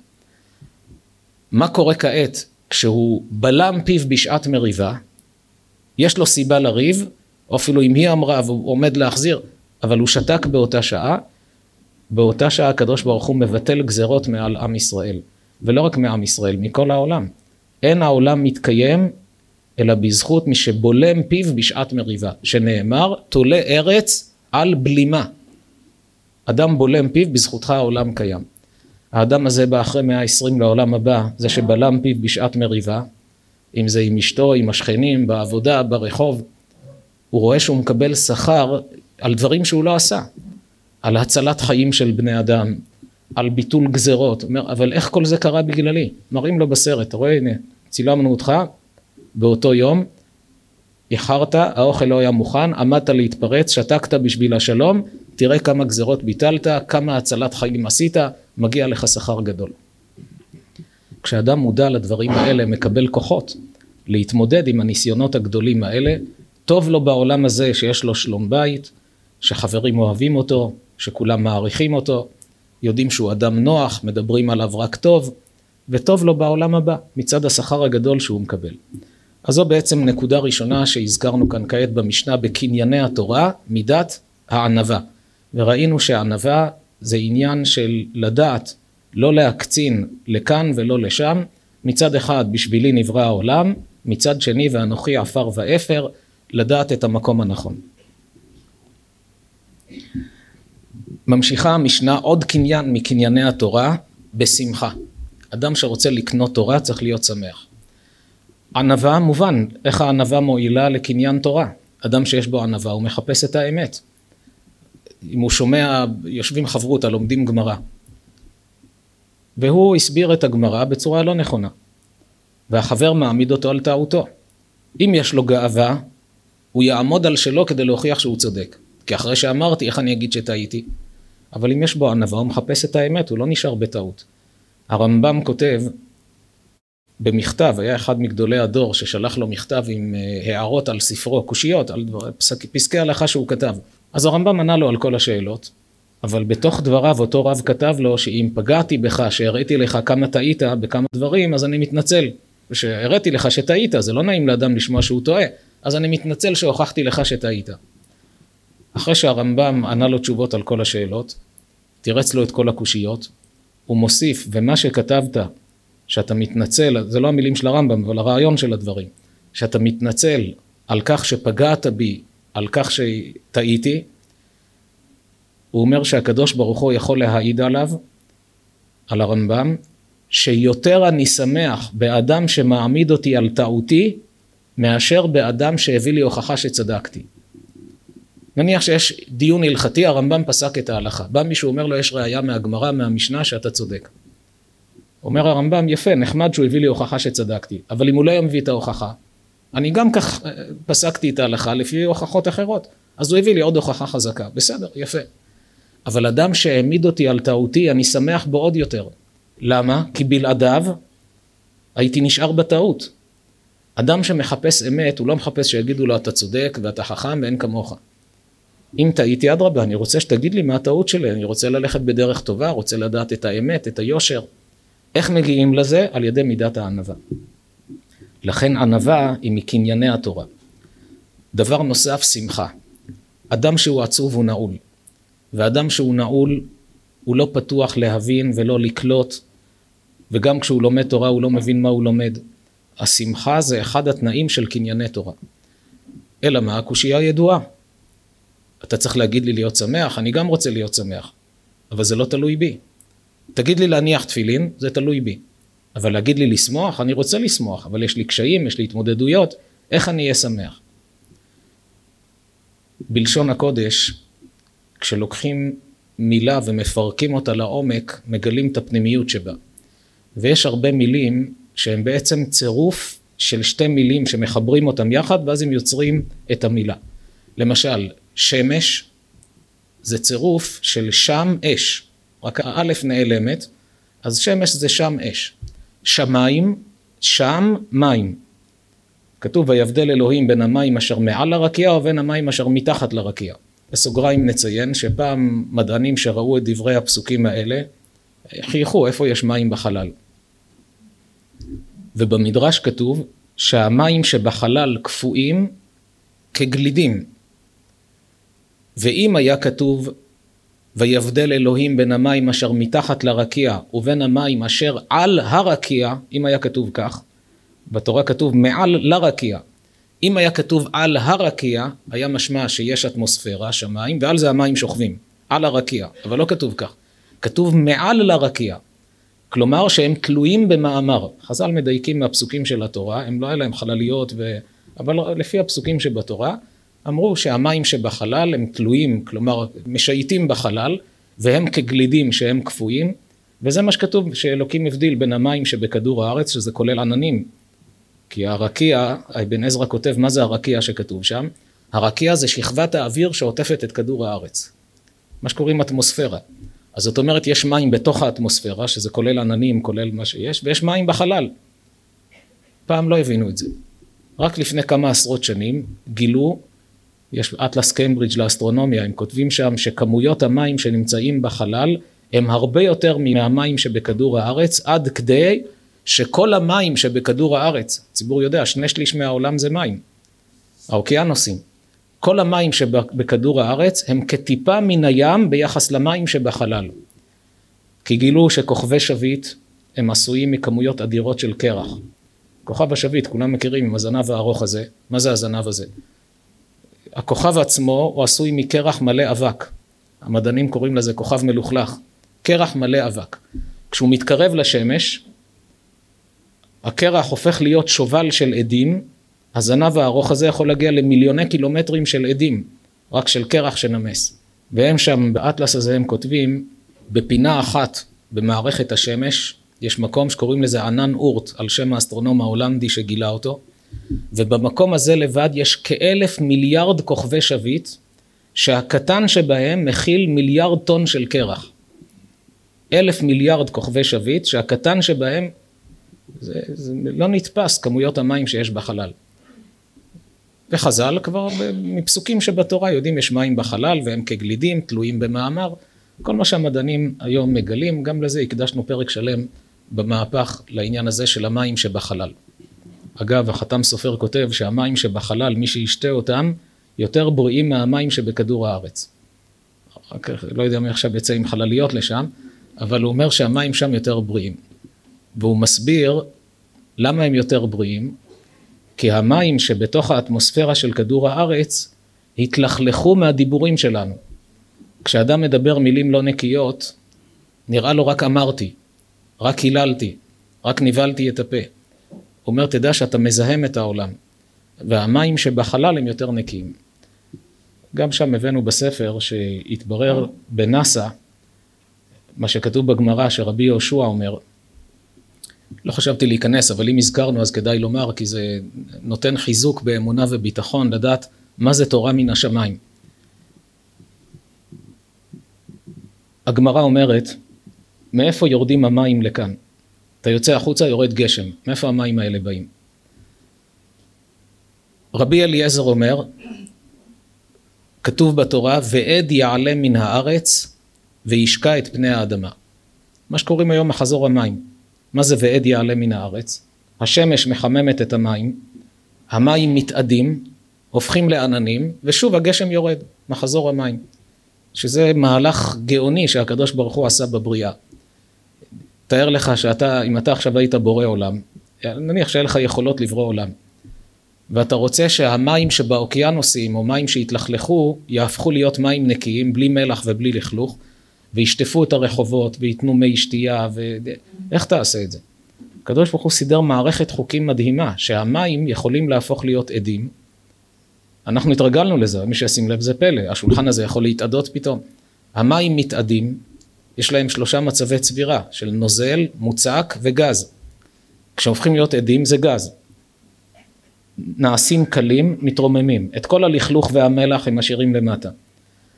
מה קורה כעת כשהוא בלם פיו בשעת מריבה, יש לו סיבה לריב, או אפילו אם היא אמרה והוא עומד להחזיר, אבל הוא שתק באותה שעה, באותה שעה הקדוש ברוך הוא מבטל גזרות מעל עם ישראל, ולא רק מעם ישראל, מכל העולם. אין העולם מתקיים אלא בזכות מי שבולם פיו בשעת מריבה, שנאמר, תולה ארץ על בלימה. אדם בולם פיו, בזכותך העולם קיים. האדם הזה בא אחרי מאה עשרים לעולם הבא, זה שבלם פיו בשעת מריבה, אם זה עם אשתו, עם השכנים, בעבודה, ברחוב, הוא רואה שהוא מקבל שכר על דברים שהוא לא עשה, על הצלת חיים של בני אדם, על ביטול גזרות, אומר, אבל איך כל זה קרה בגללי? מראים לו בסרט, אתה רואה, הנה, צילמנו אותך, באותו יום, איחרת, האוכל לא היה מוכן, עמדת להתפרץ, שתקת בשביל השלום, תראה כמה גזרות ביטלת, כמה הצלת חיים עשית, מגיע לך שכר גדול. כשאדם מודע לדברים האלה, מקבל כוחות להתמודד עם הניסיונות הגדולים האלה, טוב לו בעולם הזה שיש לו שלום בית, שחברים אוהבים אותו, שכולם מעריכים אותו, יודעים שהוא אדם נוח, מדברים עליו רק טוב, וטוב לו בעולם הבא, מצד השכר הגדול שהוא מקבל. אז זו בעצם נקודה ראשונה שהזכרנו כאן כעת במשנה בקנייני התורה, מידת הענווה. וראינו שהענווה זה עניין של לדעת לא להקצין לכאן ולא לשם, מצד אחד בשבילי נברא העולם, מצד שני ואנוכי עפר ואפר, לדעת את המקום הנכון. ממשיכה המשנה עוד קניין מקנייני התורה בשמחה. אדם שרוצה לקנות תורה צריך להיות שמח. ענווה מובן, איך הענווה מועילה לקניין תורה. אדם שיש בו ענווה הוא מחפש את האמת. אם הוא שומע, יושבים חברותא, לומדים גמרא. והוא הסביר את הגמרא בצורה לא נכונה. והחבר מעמיד אותו על טעותו. אם יש לו גאווה, הוא יעמוד על שלו כדי להוכיח שהוא צודק. כי אחרי שאמרתי, איך אני אגיד שטעיתי? אבל אם יש בו ענווה, הוא מחפש את האמת, הוא לא נשאר בטעות. הרמב"ם כותב במכתב, היה אחד מגדולי הדור ששלח לו מכתב עם אה, הערות על ספרו, קושיות, על פסקי הלכה שהוא כתב. אז הרמב"ם ענה לו על כל השאלות, אבל בתוך דבריו אותו רב כתב לו שאם פגעתי בך, שהראיתי לך כמה טעית בכמה דברים, אז אני מתנצל. ושהראיתי לך שטעית, זה לא נעים לאדם לשמוע שהוא טועה, אז אני מתנצל שהוכחתי לך שטעית. אחרי שהרמב"ם ענה לו תשובות על כל השאלות, תירץ לו את כל הקושיות, הוא מוסיף, ומה שכתבת, שאתה מתנצל, זה לא המילים של הרמב"ם, אבל הרעיון של הדברים, שאתה מתנצל על כך שפגעת בי, על כך שטעיתי, הוא אומר שהקדוש ברוך הוא יכול להעיד עליו, על הרמב"ם, שיותר אני שמח באדם שמעמיד אותי על טעותי, מאשר באדם שהביא לי הוכחה שצדקתי. נניח שיש דיון הלכתי, הרמב"ם פסק את ההלכה. בא מישהו אומר לו, יש ראייה מהגמרא, מהמשנה, שאתה צודק. אומר הרמב"ם, יפה, נחמד שהוא הביא לי הוכחה שצדקתי, אבל אם הוא לא מביא את ההוכחה, אני גם כך אה, פסקתי את ההלכה לפי הוכחות אחרות, אז הוא הביא לי עוד הוכחה חזקה, בסדר, יפה. אבל אדם שהעמיד אותי על טעותי, אני שמח בו עוד יותר. למה? כי בלעדיו הייתי נשאר בטעות. אדם שמחפש אמת, הוא לא מחפש שיגידו לו אתה צודק ואתה חכם ואין כמוך. אם טעיתי אדרבה, אני רוצה שתגיד לי מה הטעות שלי, אני רוצה ללכת בדרך טובה, רוצה לדעת את האמת, את היושר. איך מגיעים לזה? על ידי מידת הענווה. לכן ענווה היא מקנייני התורה. דבר נוסף, שמחה. אדם שהוא עצוב הוא נעול. ואדם שהוא נעול הוא לא פתוח להבין ולא לקלוט וגם כשהוא לומד תורה הוא לא מבין מה הוא לומד. השמחה זה אחד התנאים של קנייני תורה. אלא מה? הקושייה ידועה. אתה צריך להגיד לי להיות שמח, אני גם רוצה להיות שמח, אבל זה לא תלוי בי. תגיד לי להניח תפילין, זה תלוי בי. אבל להגיד לי לשמוח, אני רוצה לשמוח, אבל יש לי קשיים, יש לי התמודדויות, איך אני אהיה שמח? בלשון הקודש, כשלוקחים מילה ומפרקים אותה לעומק, מגלים את הפנימיות שבה. ויש הרבה מילים שהם בעצם צירוף של שתי מילים שמחברים אותם יחד ואז הם יוצרים את המילה. למשל, שמש זה צירוף של שם אש, רק האלף נעלמת, אז שמש זה שם אש. שמיים, שם מים. כתוב ויבדל אלוהים בין המים אשר מעל הרקיע ובין המים אשר מתחת לרקיע. בסוגריים נציין שפעם מדענים שראו את דברי הפסוקים האלה חייכו איפה יש מים בחלל. ובמדרש כתוב שהמים שבחלל קפואים כגלידים. ואם היה כתוב ויבדל אלוהים בין המים אשר מתחת לרקיע ובין המים אשר על הרקיע, אם היה כתוב כך, בתורה כתוב מעל לרקיע, אם היה כתוב על הרקיע, היה משמע שיש אטמוספירה, שמיים, ועל זה המים שוכבים, על הרקיע, אבל לא כתוב כך. כתוב מעל לרקיע. כלומר שהם תלויים במאמר. חז"ל מדייקים מהפסוקים של התורה, הם לא היה להם חלליות, ו... אבל לפי הפסוקים שבתורה, אמרו שהמים שבחלל הם תלויים, כלומר משייטים בחלל, והם כגלידים שהם קפואים, וזה מה שכתוב, שאלוקים הבדיל בין המים שבכדור הארץ, שזה כולל עננים, כי הרקיע, אבן עזרא כותב מה זה הרקיע שכתוב שם, הרקיע זה שכבת האוויר שעוטפת את כדור הארץ, מה שקוראים אטמוספירה. אז זאת אומרת יש מים בתוך האטמוספירה, שזה כולל עננים, כולל מה שיש, ויש מים בחלל. פעם לא הבינו את זה. רק לפני כמה עשרות שנים גילו, יש אטלס קיימברידג' לאסטרונומיה, הם כותבים שם שכמויות המים שנמצאים בחלל הם הרבה יותר מהמים שבכדור הארץ, עד כדי שכל המים שבכדור הארץ, הציבור יודע, שני שליש מהעולם זה מים, האוקיינוסים, כל המים שבכדור הארץ הם כטיפה מן הים ביחס למים שבחלל. כי גילו שכוכבי שביט הם עשויים מכמויות אדירות של קרח. כוכב השביט, כולם מכירים עם הזנב הארוך הזה, מה זה הזנב הזה? הכוכב עצמו הוא עשוי מקרח מלא אבק. המדענים קוראים לזה כוכב מלוכלך. קרח מלא אבק. כשהוא מתקרב לשמש, הקרח הופך להיות שובל של עדים, הזנב הארוך הזה יכול להגיע למיליוני קילומטרים של עדים, רק של קרח שנמס. והם שם, באטלס הזה הם כותבים, בפינה אחת במערכת השמש, יש מקום שקוראים לזה ענן אורט, על שם האסטרונום ההולנדי שגילה אותו, ובמקום הזה לבד יש כאלף מיליארד כוכבי שביט, שהקטן שבהם מכיל מיליארד טון של קרח. אלף מיליארד כוכבי שביט, שהקטן שבהם זה, זה לא נתפס כמויות המים שיש בחלל. וחז"ל כבר מפסוקים שבתורה יודעים יש מים בחלל והם כגלידים תלויים במאמר. כל מה שהמדענים היום מגלים, גם לזה הקדשנו פרק שלם במהפך לעניין הזה של המים שבחלל. אגב, החתם סופר כותב שהמים שבחלל, מי שישתה אותם, יותר בריאים מהמים שבכדור הארץ. לא יודע מי עכשיו יצא עם חלליות לשם, אבל הוא אומר שהמים שם יותר בריאים. והוא מסביר למה הם יותר בריאים, כי המים שבתוך האטמוספירה של כדור הארץ התלכלכו מהדיבורים שלנו. כשאדם מדבר מילים לא נקיות, נראה לו רק אמרתי, רק היללתי, רק נבהלתי את הפה. הוא אומר, תדע שאתה מזהם את העולם, והמים שבחלל הם יותר נקיים. גם שם הבאנו בספר שהתברר בנאסא, מה שכתוב בגמרא שרבי יהושע אומר, לא חשבתי להיכנס, אבל אם הזכרנו אז כדאי לומר, כי זה נותן חיזוק באמונה וביטחון לדעת מה זה תורה מן השמיים. הגמרא אומרת, מאיפה יורדים המים לכאן? אתה יוצא החוצה, יורד גשם. מאיפה המים האלה באים? רבי אליעזר אומר, כתוב בתורה, ועד יעלה מן הארץ וישקע את פני האדמה. מה שקוראים היום מחזור המים. מה זה ועד יעלה מן הארץ? השמש מחממת את המים, המים מתאדים, הופכים לעננים, ושוב הגשם יורד, מחזור המים. שזה מהלך גאוני שהקדוש ברוך הוא עשה בבריאה. תאר לך שאתה, אם אתה עכשיו היית בורא עולם, נניח שאין לך יכולות לברוא עולם, ואתה רוצה שהמים שבאוקיינוסים או מים שהתלכלכו יהפכו להיות מים נקיים בלי מלח ובלי לכלוך וישטפו את הרחובות וייתנו מי שתייה ואיך תעשה את זה? הקדוש ברוך הוא סידר מערכת חוקים מדהימה שהמים יכולים להפוך להיות עדים אנחנו התרגלנו לזה, מי שישים לב זה פלא, השולחן הזה יכול להתאדות פתאום. המים מתאדים, יש להם שלושה מצבי צבירה של נוזל, מוצק וגז. כשהופכים להיות עדים זה גז. נעשים קלים, מתרוממים. את כל הלכלוך והמלח הם משאירים למטה.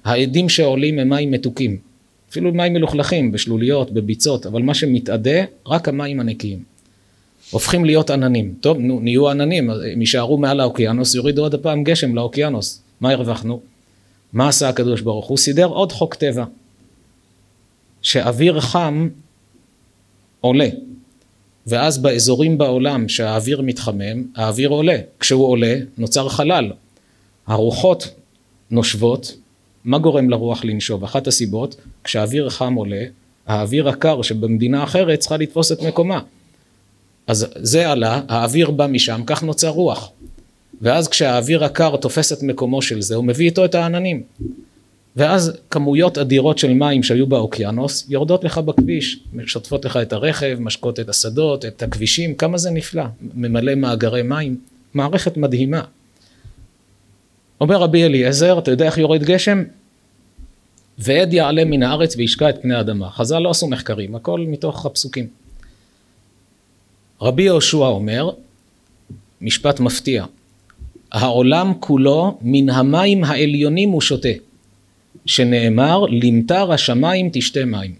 העדים שעולים הם מים מתוקים. אפילו מים מלוכלכים, בשלוליות, בביצות, אבל מה שמתאדה, רק המים הנקיים. הופכים להיות עננים. טוב, נו, נהיו עננים, הם יישארו מעל האוקיינוס, יורידו עוד הפעם גשם לאוקיינוס. מה הרווחנו? מה עשה הקדוש ברוך הוא? סידר עוד חוק טבע. שאוויר חם עולה. ואז באזורים בעולם שהאוויר מתחמם, האוויר עולה. כשהוא עולה, נוצר חלל. הרוחות נושבות, מה גורם לרוח לנשוב? אחת הסיבות, כשהאוויר חם עולה, האוויר הקר שבמדינה אחרת צריכה לתפוס את מקומה. אז זה עלה, האוויר בא משם, כך נוצר רוח. ואז כשהאוויר הקר תופס את מקומו של זה, הוא מביא איתו את העננים. ואז כמויות אדירות של מים שהיו באוקיינוס יורדות לך בכביש, שוטפות לך את הרכב, משקות את השדות, את הכבישים, כמה זה נפלא, ממלא מאגרי מים, מערכת מדהימה. אומר רבי אליעזר, אתה יודע איך יורד גשם? ועד יעלה מן הארץ וישקע את פני האדמה. חז"ל לא עשו מחקרים, הכל מתוך הפסוקים. רבי יהושע אומר, משפט מפתיע, העולם כולו מן המים העליונים הוא שותה, שנאמר למטר השמיים תשתה מים.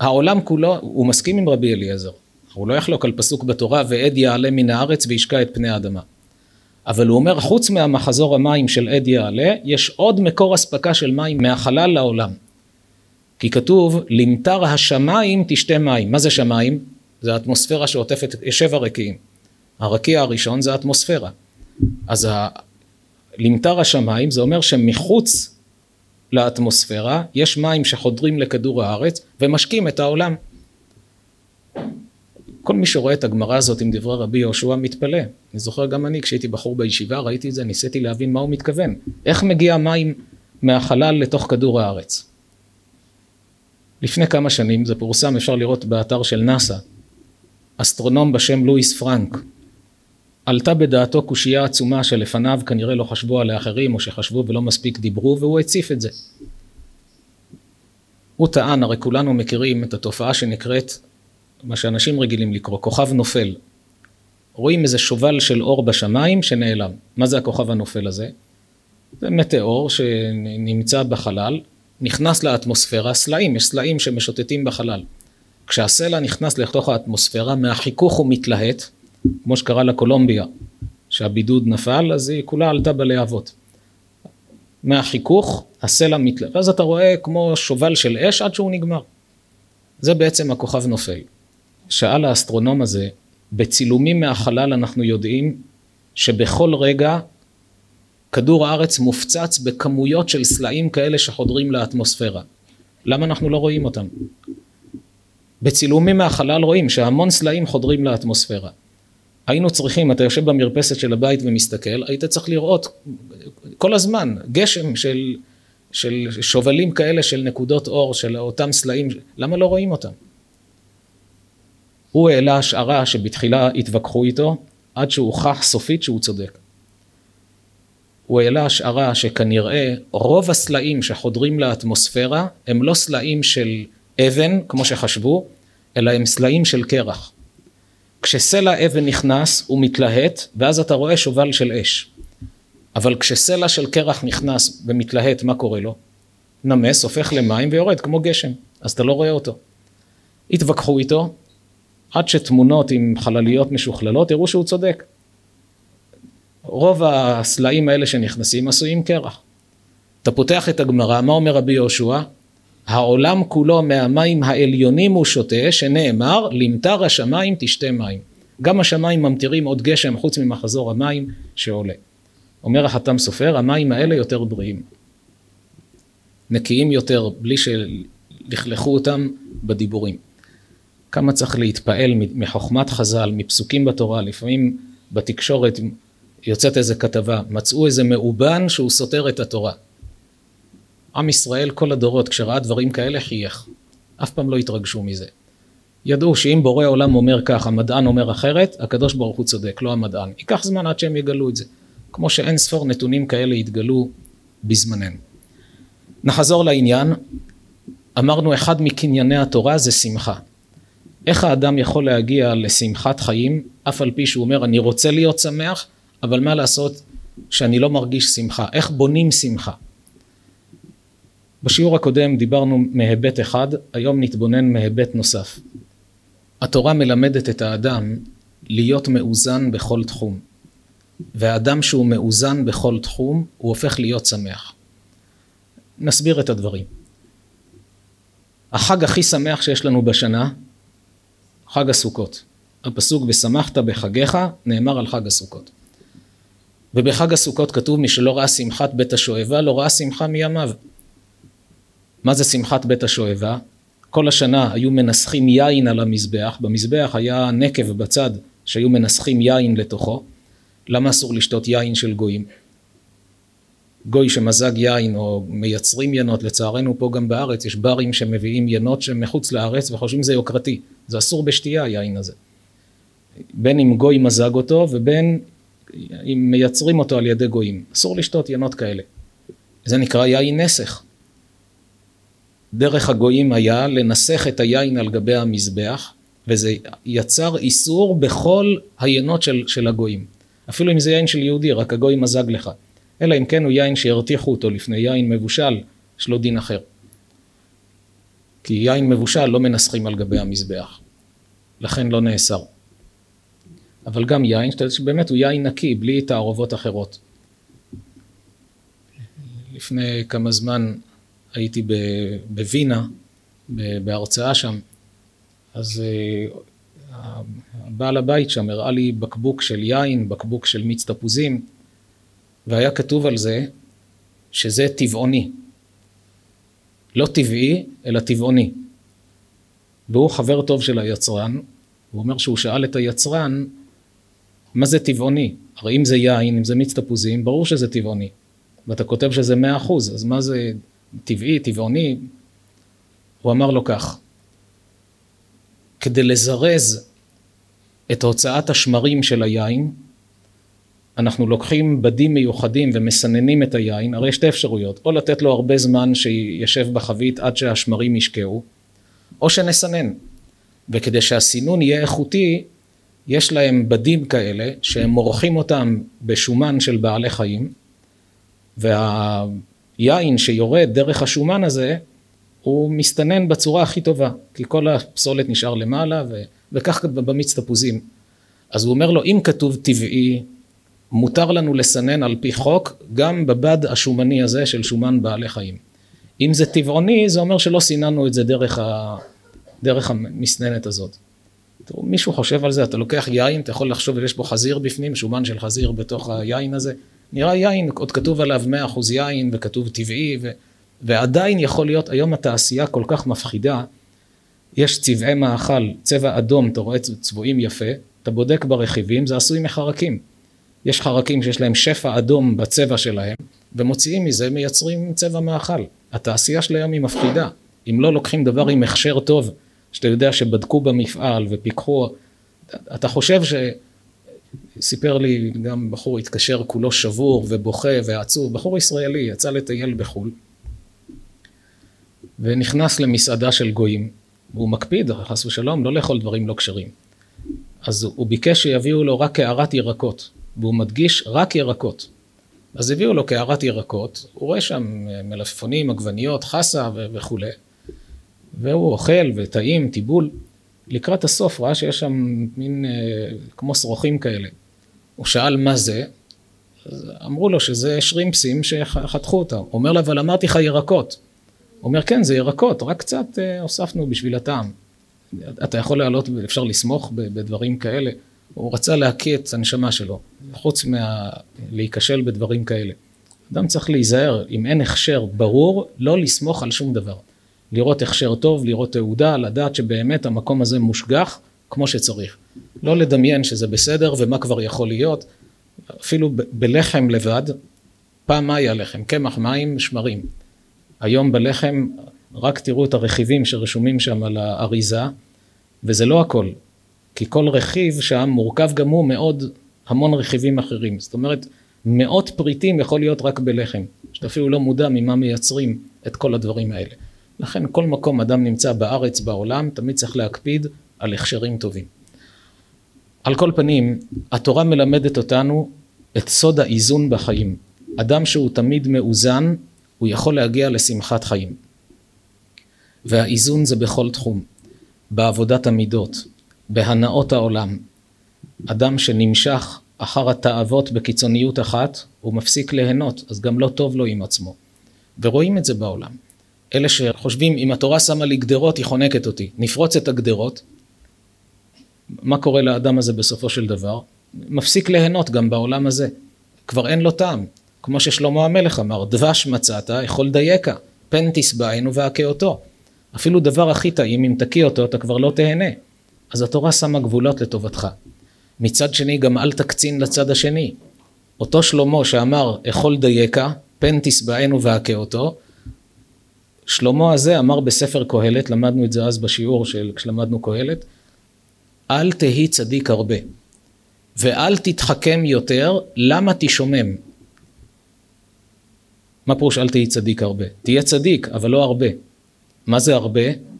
העולם כולו, הוא מסכים עם רבי אליעזר, הוא לא יחלוק על פסוק בתורה ועד יעלה מן הארץ וישקע את פני האדמה. אבל הוא אומר חוץ מהמחזור המים של עד יעלה, יש עוד מקור אספקה של מים מהחלל לעולם. כי כתוב למטר השמיים תשתה מים. מה זה שמיים? זה האטמוספירה שעוטפת, שבע רקיעים. הרקיע הראשון זה האטמוספירה. אז ה... למטר השמיים זה אומר שמחוץ לאטמוספירה יש מים שחודרים לכדור הארץ ומשקים את העולם. כל מי שרואה את הגמרא הזאת עם דברי רבי יהושע מתפלא. אני זוכר גם אני כשהייתי בחור בישיבה ראיתי את זה ניסיתי להבין מה הוא מתכוון. איך מגיע מים מהחלל לתוך כדור הארץ? לפני כמה שנים, זה פורסם, אפשר לראות באתר של נאסא, אסטרונום בשם לואיס פרנק, עלתה בדעתו קושייה עצומה שלפניו כנראה לא חשבו עליה אחרים או שחשבו ולא מספיק דיברו והוא הציף את זה. הוא טען, הרי כולנו מכירים את התופעה שנקראת, מה שאנשים רגילים לקרוא, כוכב נופל. רואים איזה שובל של אור בשמיים שנעלם. מה זה הכוכב הנופל הזה? זה מטאור שנמצא בחלל, נכנס לאטמוספירה סלעים, יש סלעים שמשוטטים בחלל. כשהסלע נכנס לתוך האטמוספירה, מהחיכוך הוא מתלהט, כמו שקרה לקולומביה, שהבידוד נפל, אז היא כולה עלתה בלהבות. מהחיכוך, הסלע מתלהט, ואז אתה רואה כמו שובל של אש עד שהוא נגמר. זה בעצם הכוכב נופל. שאל האסטרונום הזה, בצילומים מהחלל אנחנו יודעים שבכל רגע כדור הארץ מופצץ בכמויות של סלעים כאלה שחודרים לאטמוספירה. למה אנחנו לא רואים אותם? בצילומים מהחלל רואים שהמון סלעים חודרים לאטמוספירה. היינו צריכים, אתה יושב במרפסת של הבית ומסתכל, היית צריך לראות כל הזמן גשם של, של שובלים כאלה של נקודות אור, של אותם סלעים, למה לא רואים אותם? הוא העלה השערה שבתחילה התווכחו איתו, עד שהוכח סופית שהוא צודק. הוא העלה השערה שכנראה רוב הסלעים שחודרים לאטמוספירה הם לא סלעים של אבן, כמו שחשבו, אלא הם סלעים של קרח. כשסלע אבן נכנס הוא מתלהט ואז אתה רואה שובל של אש. אבל כשסלע של קרח נכנס ומתלהט מה קורה לו? נמס, הופך למים ויורד כמו גשם, אז אתה לא רואה אותו. התווכחו איתו עד שתמונות עם חלליות משוכללות הראו שהוא צודק. רוב הסלעים האלה שנכנסים עשויים קרח. אתה פותח את הגמרא, מה אומר רבי יהושע? העולם כולו מהמים העליונים הוא שותה, שנאמר, למטר השמיים תשתה מים. גם השמיים ממטירים עוד גשם חוץ ממחזור המים שעולה. אומר החתם סופר, המים האלה יותר בריאים. נקיים יותר, בלי שלכלכו אותם בדיבורים. כמה צריך להתפעל מחוכמת חז"ל, מפסוקים בתורה, לפעמים בתקשורת יוצאת איזה כתבה, מצאו איזה מאובן שהוא סותר את התורה. עם ישראל כל הדורות כשראה דברים כאלה חייך, אף פעם לא התרגשו מזה. ידעו שאם בורא עולם אומר כך, המדען אומר אחרת, הקדוש ברוך הוא צודק, לא המדען. ייקח זמן עד שהם יגלו את זה, כמו שאין ספור נתונים כאלה יתגלו בזמננו. נחזור לעניין, אמרנו אחד מקנייני התורה זה שמחה. איך האדם יכול להגיע לשמחת חיים, אף על פי שהוא אומר אני רוצה להיות שמח, אבל מה לעשות שאני לא מרגיש שמחה? איך בונים שמחה? בשיעור הקודם דיברנו מהיבט אחד, היום נתבונן מהיבט נוסף. התורה מלמדת את האדם להיות מאוזן בכל תחום. והאדם שהוא מאוזן בכל תחום, הוא הופך להיות שמח. נסביר את הדברים. החג הכי שמח שיש לנו בשנה, חג הסוכות. הפסוק ושמחת בחגיך נאמר על חג הסוכות. ובחג הסוכות כתוב מי שלא ראה שמחת בית השואבה לא ראה שמחה מימיו. מה זה שמחת בית השואבה? כל השנה היו מנסחים יין על המזבח, במזבח היה נקב בצד שהיו מנסחים יין לתוכו. למה אסור לשתות יין של גויים? גוי שמזג יין או מייצרים ינות, לצערנו פה גם בארץ יש ברים שמביאים ינות שמחוץ לארץ וחושבים זה יוקרתי, זה אסור בשתייה היין הזה. בין אם גוי מזג אותו ובין אם מייצרים אותו על ידי גויים, אסור לשתות ינות כאלה. זה נקרא יין נסך. דרך הגויים היה לנסח את היין על גבי המזבח וזה יצר איסור בכל היינות של, של הגויים. אפילו אם זה יין של יהודי, רק הגוי מזג לך. אלא אם כן הוא יין שהרתיחו אותו לפני יין מבושל, יש לו דין אחר. כי יין מבושל לא מנסחים על גבי המזבח, לכן לא נאסר. אבל גם יין שבאמת הוא יין נקי, בלי תערובות אחרות. לפני כמה זמן הייתי בווינה, בהרצאה שם, אז אה, בעל הבית שם הראה לי בקבוק של יין, בקבוק של מיץ תפוזים, והיה כתוב על זה שזה טבעוני. לא טבעי, אלא טבעוני. והוא חבר טוב של היצרן, הוא אומר שהוא שאל את היצרן מה זה טבעוני? הרי אם זה יין, אם זה מיץ תפוזים, ברור שזה טבעוני. ואתה כותב שזה מאה אחוז, אז מה זה טבעי, טבעוני? הוא אמר לו כך, כדי לזרז את הוצאת השמרים של היין, אנחנו לוקחים בדים מיוחדים ומסננים את היין, הרי יש שתי אפשרויות, או לתת לו הרבה זמן שישב בחבית עד שהשמרים ישקעו, או שנסנן. וכדי שהסינון יהיה איכותי, יש להם בדים כאלה שהם מורחים אותם בשומן של בעלי חיים, והיין שיורד דרך השומן הזה, הוא מסתנן בצורה הכי טובה, כי כל הפסולת נשאר למעלה, ו... וכך במיץ תפוזים. אז הוא אומר לו, אם כתוב טבעי, מותר לנו לסנן על פי חוק גם בבד השומני הזה של שומן בעלי חיים. אם זה טבעוני זה אומר שלא סיננו את זה דרך, ה... דרך המסננת הזאת. תראו, מישהו חושב על זה, אתה לוקח יין, אתה יכול לחשוב, יש בו חזיר בפנים, שומן של חזיר בתוך היין הזה. נראה יין, עוד כתוב עליו 100% יין, וכתוב טבעי, ו... ועדיין יכול להיות, היום התעשייה כל כך מפחידה, יש צבעי מאכל, צבע אדום, אתה רואה צבועים יפה, אתה בודק ברכיבים, זה עשוי מחרקים. יש חרקים שיש להם שפע אדום בצבע שלהם, ומוציאים מזה, מייצרים צבע מאכל. התעשייה של היא מפחידה. אם לא לוקחים דבר עם הכשר טוב, שאתה יודע שבדקו במפעל ופיקחו, אתה חושב ש... סיפר לי גם בחור התקשר כולו שבור ובוכה ועצוב, בחור ישראלי יצא לטייל בחו"ל ונכנס למסעדה של גויים והוא מקפיד חס ושלום לא לאכול דברים לא כשרים אז הוא ביקש שיביאו לו רק קערת ירקות והוא מדגיש רק ירקות אז הביאו לו קערת ירקות הוא רואה שם מלפפונים, עגבניות, חסה וכולי והוא אוכל וטעים, טיבול לקראת הסוף ראה שיש שם מין אה, כמו שרוכים כאלה. הוא שאל מה זה, אמרו לו שזה שרימפסים שחתכו אותם. הוא אומר לו, אבל אמרתי לך ירקות. הוא אומר, כן, זה ירקות, רק קצת אה, הוספנו בשביל הטעם. אתה יכול לעלות, אפשר לסמוך בדברים כאלה. הוא רצה להקיא את הנשמה שלו, חוץ מלהיכשל בדברים כאלה. אדם צריך להיזהר, אם אין הכשר ברור, לא לסמוך על שום דבר. לראות הכשר טוב, לראות תעודה, לדעת שבאמת המקום הזה מושגח כמו שצריך. לא לדמיין שזה בסדר ומה כבר יכול להיות, אפילו בלחם לבד, פעם מה היה לחם? קמח, מים, שמרים. היום בלחם רק תראו את הרכיבים שרשומים שם על האריזה, וזה לא הכל, כי כל רכיב שם מורכב גם הוא מאוד המון רכיבים אחרים. זאת אומרת, מאות פריטים יכול להיות רק בלחם, שאתה אפילו לא מודע ממה מייצרים את כל הדברים האלה. לכן כל מקום אדם נמצא בארץ, בעולם, תמיד צריך להקפיד על הכשרים טובים. על כל פנים, התורה מלמדת אותנו את סוד האיזון בחיים. אדם שהוא תמיד מאוזן, הוא יכול להגיע לשמחת חיים. והאיזון זה בכל תחום, בעבודת המידות, בהנאות העולם. אדם שנמשך אחר התאוות בקיצוניות אחת, הוא מפסיק ליהנות, אז גם לא טוב לו עם עצמו. ורואים את זה בעולם. אלה שחושבים אם התורה שמה לי גדרות היא חונקת אותי, נפרוץ את הגדרות, מה קורה לאדם הזה בסופו של דבר? מפסיק ליהנות גם בעולם הזה, כבר אין לו טעם, כמו ששלמה המלך אמר, דבש מצאת, יכול דייקה, פן תשבענו והכה אותו. אפילו דבר הכי טעים, אם תקיא אותו, אתה כבר לא תהנה. אז התורה שמה גבולות לטובתך. מצד שני, גם אל תקצין לצד השני. אותו שלמה שאמר, אכול דייקה, פן תשבענו והכה אותו, שלמה הזה אמר בספר קהלת, למדנו את זה אז בשיעור של כשלמדנו קהלת, אל תהי צדיק הרבה, ואל תתחכם יותר, למה תשומם? מה פירוש אל תהי צדיק הרבה? תהיה צדיק, אבל לא הרבה. מה זה הרבה?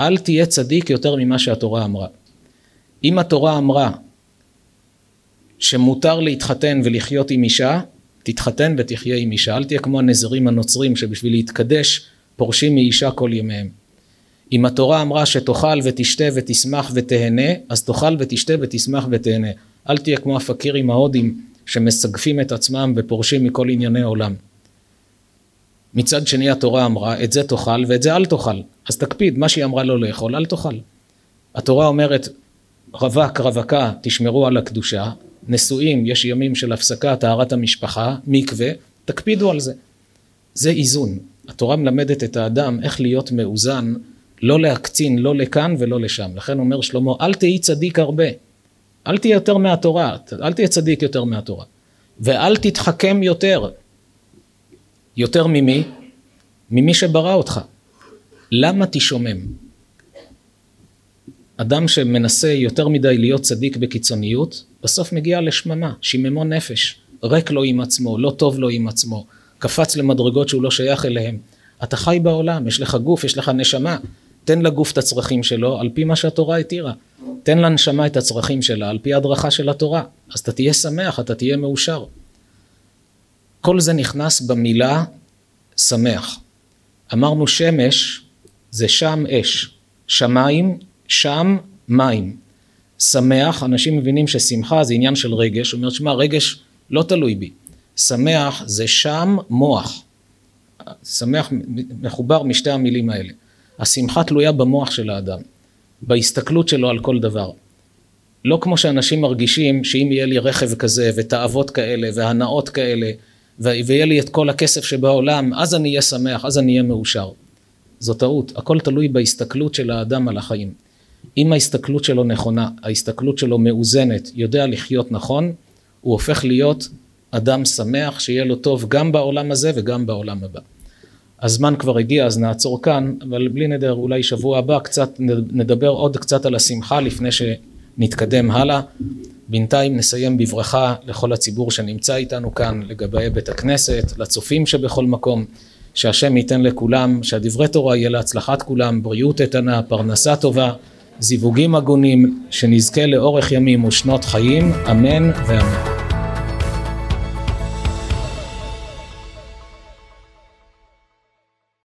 אל תהיה צדיק יותר ממה שהתורה אמרה. אם התורה אמרה שמותר להתחתן ולחיות עם אישה, תתחתן ותחיה עם אישה, אל תהיה כמו הנזרים הנוצרים שבשביל להתקדש פורשים מאישה כל ימיהם. אם התורה אמרה שתאכל ותשתה ותשמח ותהנה, אז תאכל ותשתה ותשמח ותהנה. אל תהיה כמו הפקירים ההודים שמסגפים את עצמם ופורשים מכל ענייני עולם. מצד שני התורה אמרה, את זה תאכל ואת זה אל תאכל. אז תקפיד, מה שהיא אמרה לא לאכול, אל תאכל. התורה אומרת, רווק, רווקה, תשמרו על הקדושה, נשואים, יש ימים של הפסקה, טהרת המשפחה, מקווה, תקפידו על זה. זה איזון. התורה מלמדת את האדם איך להיות מאוזן, לא להקצין לא לכאן ולא לשם. לכן אומר שלמה, אל תהי צדיק הרבה. אל תהיה יותר מהתורה, אל תהיה צדיק יותר מהתורה. ואל תתחכם יותר. יותר ממי? ממי שברא אותך. למה תשומם? אדם שמנסה יותר מדי להיות צדיק בקיצוניות, בסוף מגיע לשממה, שיממון נפש, ריק לו עם עצמו, לא טוב לו עם עצמו, קפץ למדרגות שהוא לא שייך אליהם. אתה חי בעולם, יש לך גוף, יש לך נשמה, תן לגוף את הצרכים שלו על פי מה שהתורה התירה. תן לנשמה את הצרכים שלה על פי הדרכה של התורה. אז אתה תהיה שמח, אתה תהיה מאושר. כל זה נכנס במילה שמח. אמרנו שמש זה שם אש, שמיים, שם מים. שמח, אנשים מבינים ששמחה זה עניין של רגש, הוא אומר, שמע, רגש לא תלוי בי. שמח זה שם מוח. שמח מחובר משתי המילים האלה. השמחה תלויה במוח של האדם. בהסתכלות שלו על כל דבר. לא כמו שאנשים מרגישים שאם יהיה לי רכב כזה ותאוות כאלה והנאות כאלה ויהיה לי את כל הכסף שבעולם אז אני אהיה שמח, אז אני אהיה מאושר. זו טעות, הכל תלוי בהסתכלות של האדם על החיים. אם ההסתכלות שלו נכונה, ההסתכלות שלו מאוזנת, יודע לחיות נכון, הוא הופך להיות אדם שמח, שיהיה לו טוב גם בעולם הזה וגם בעולם הבא. הזמן כבר הגיע אז נעצור כאן, אבל בלי נדר אולי שבוע הבא קצת נדבר עוד קצת על השמחה לפני שנתקדם הלאה. בינתיים נסיים בברכה לכל הציבור שנמצא איתנו כאן לגבי בית הכנסת, לצופים שבכל מקום, שהשם ייתן לכולם, שהדברי תורה יהיה להצלחת כולם, בריאות איתנה, פרנסה טובה, זיווגים הגונים, שנזכה לאורך ימים ושנות חיים, אמן ואמן.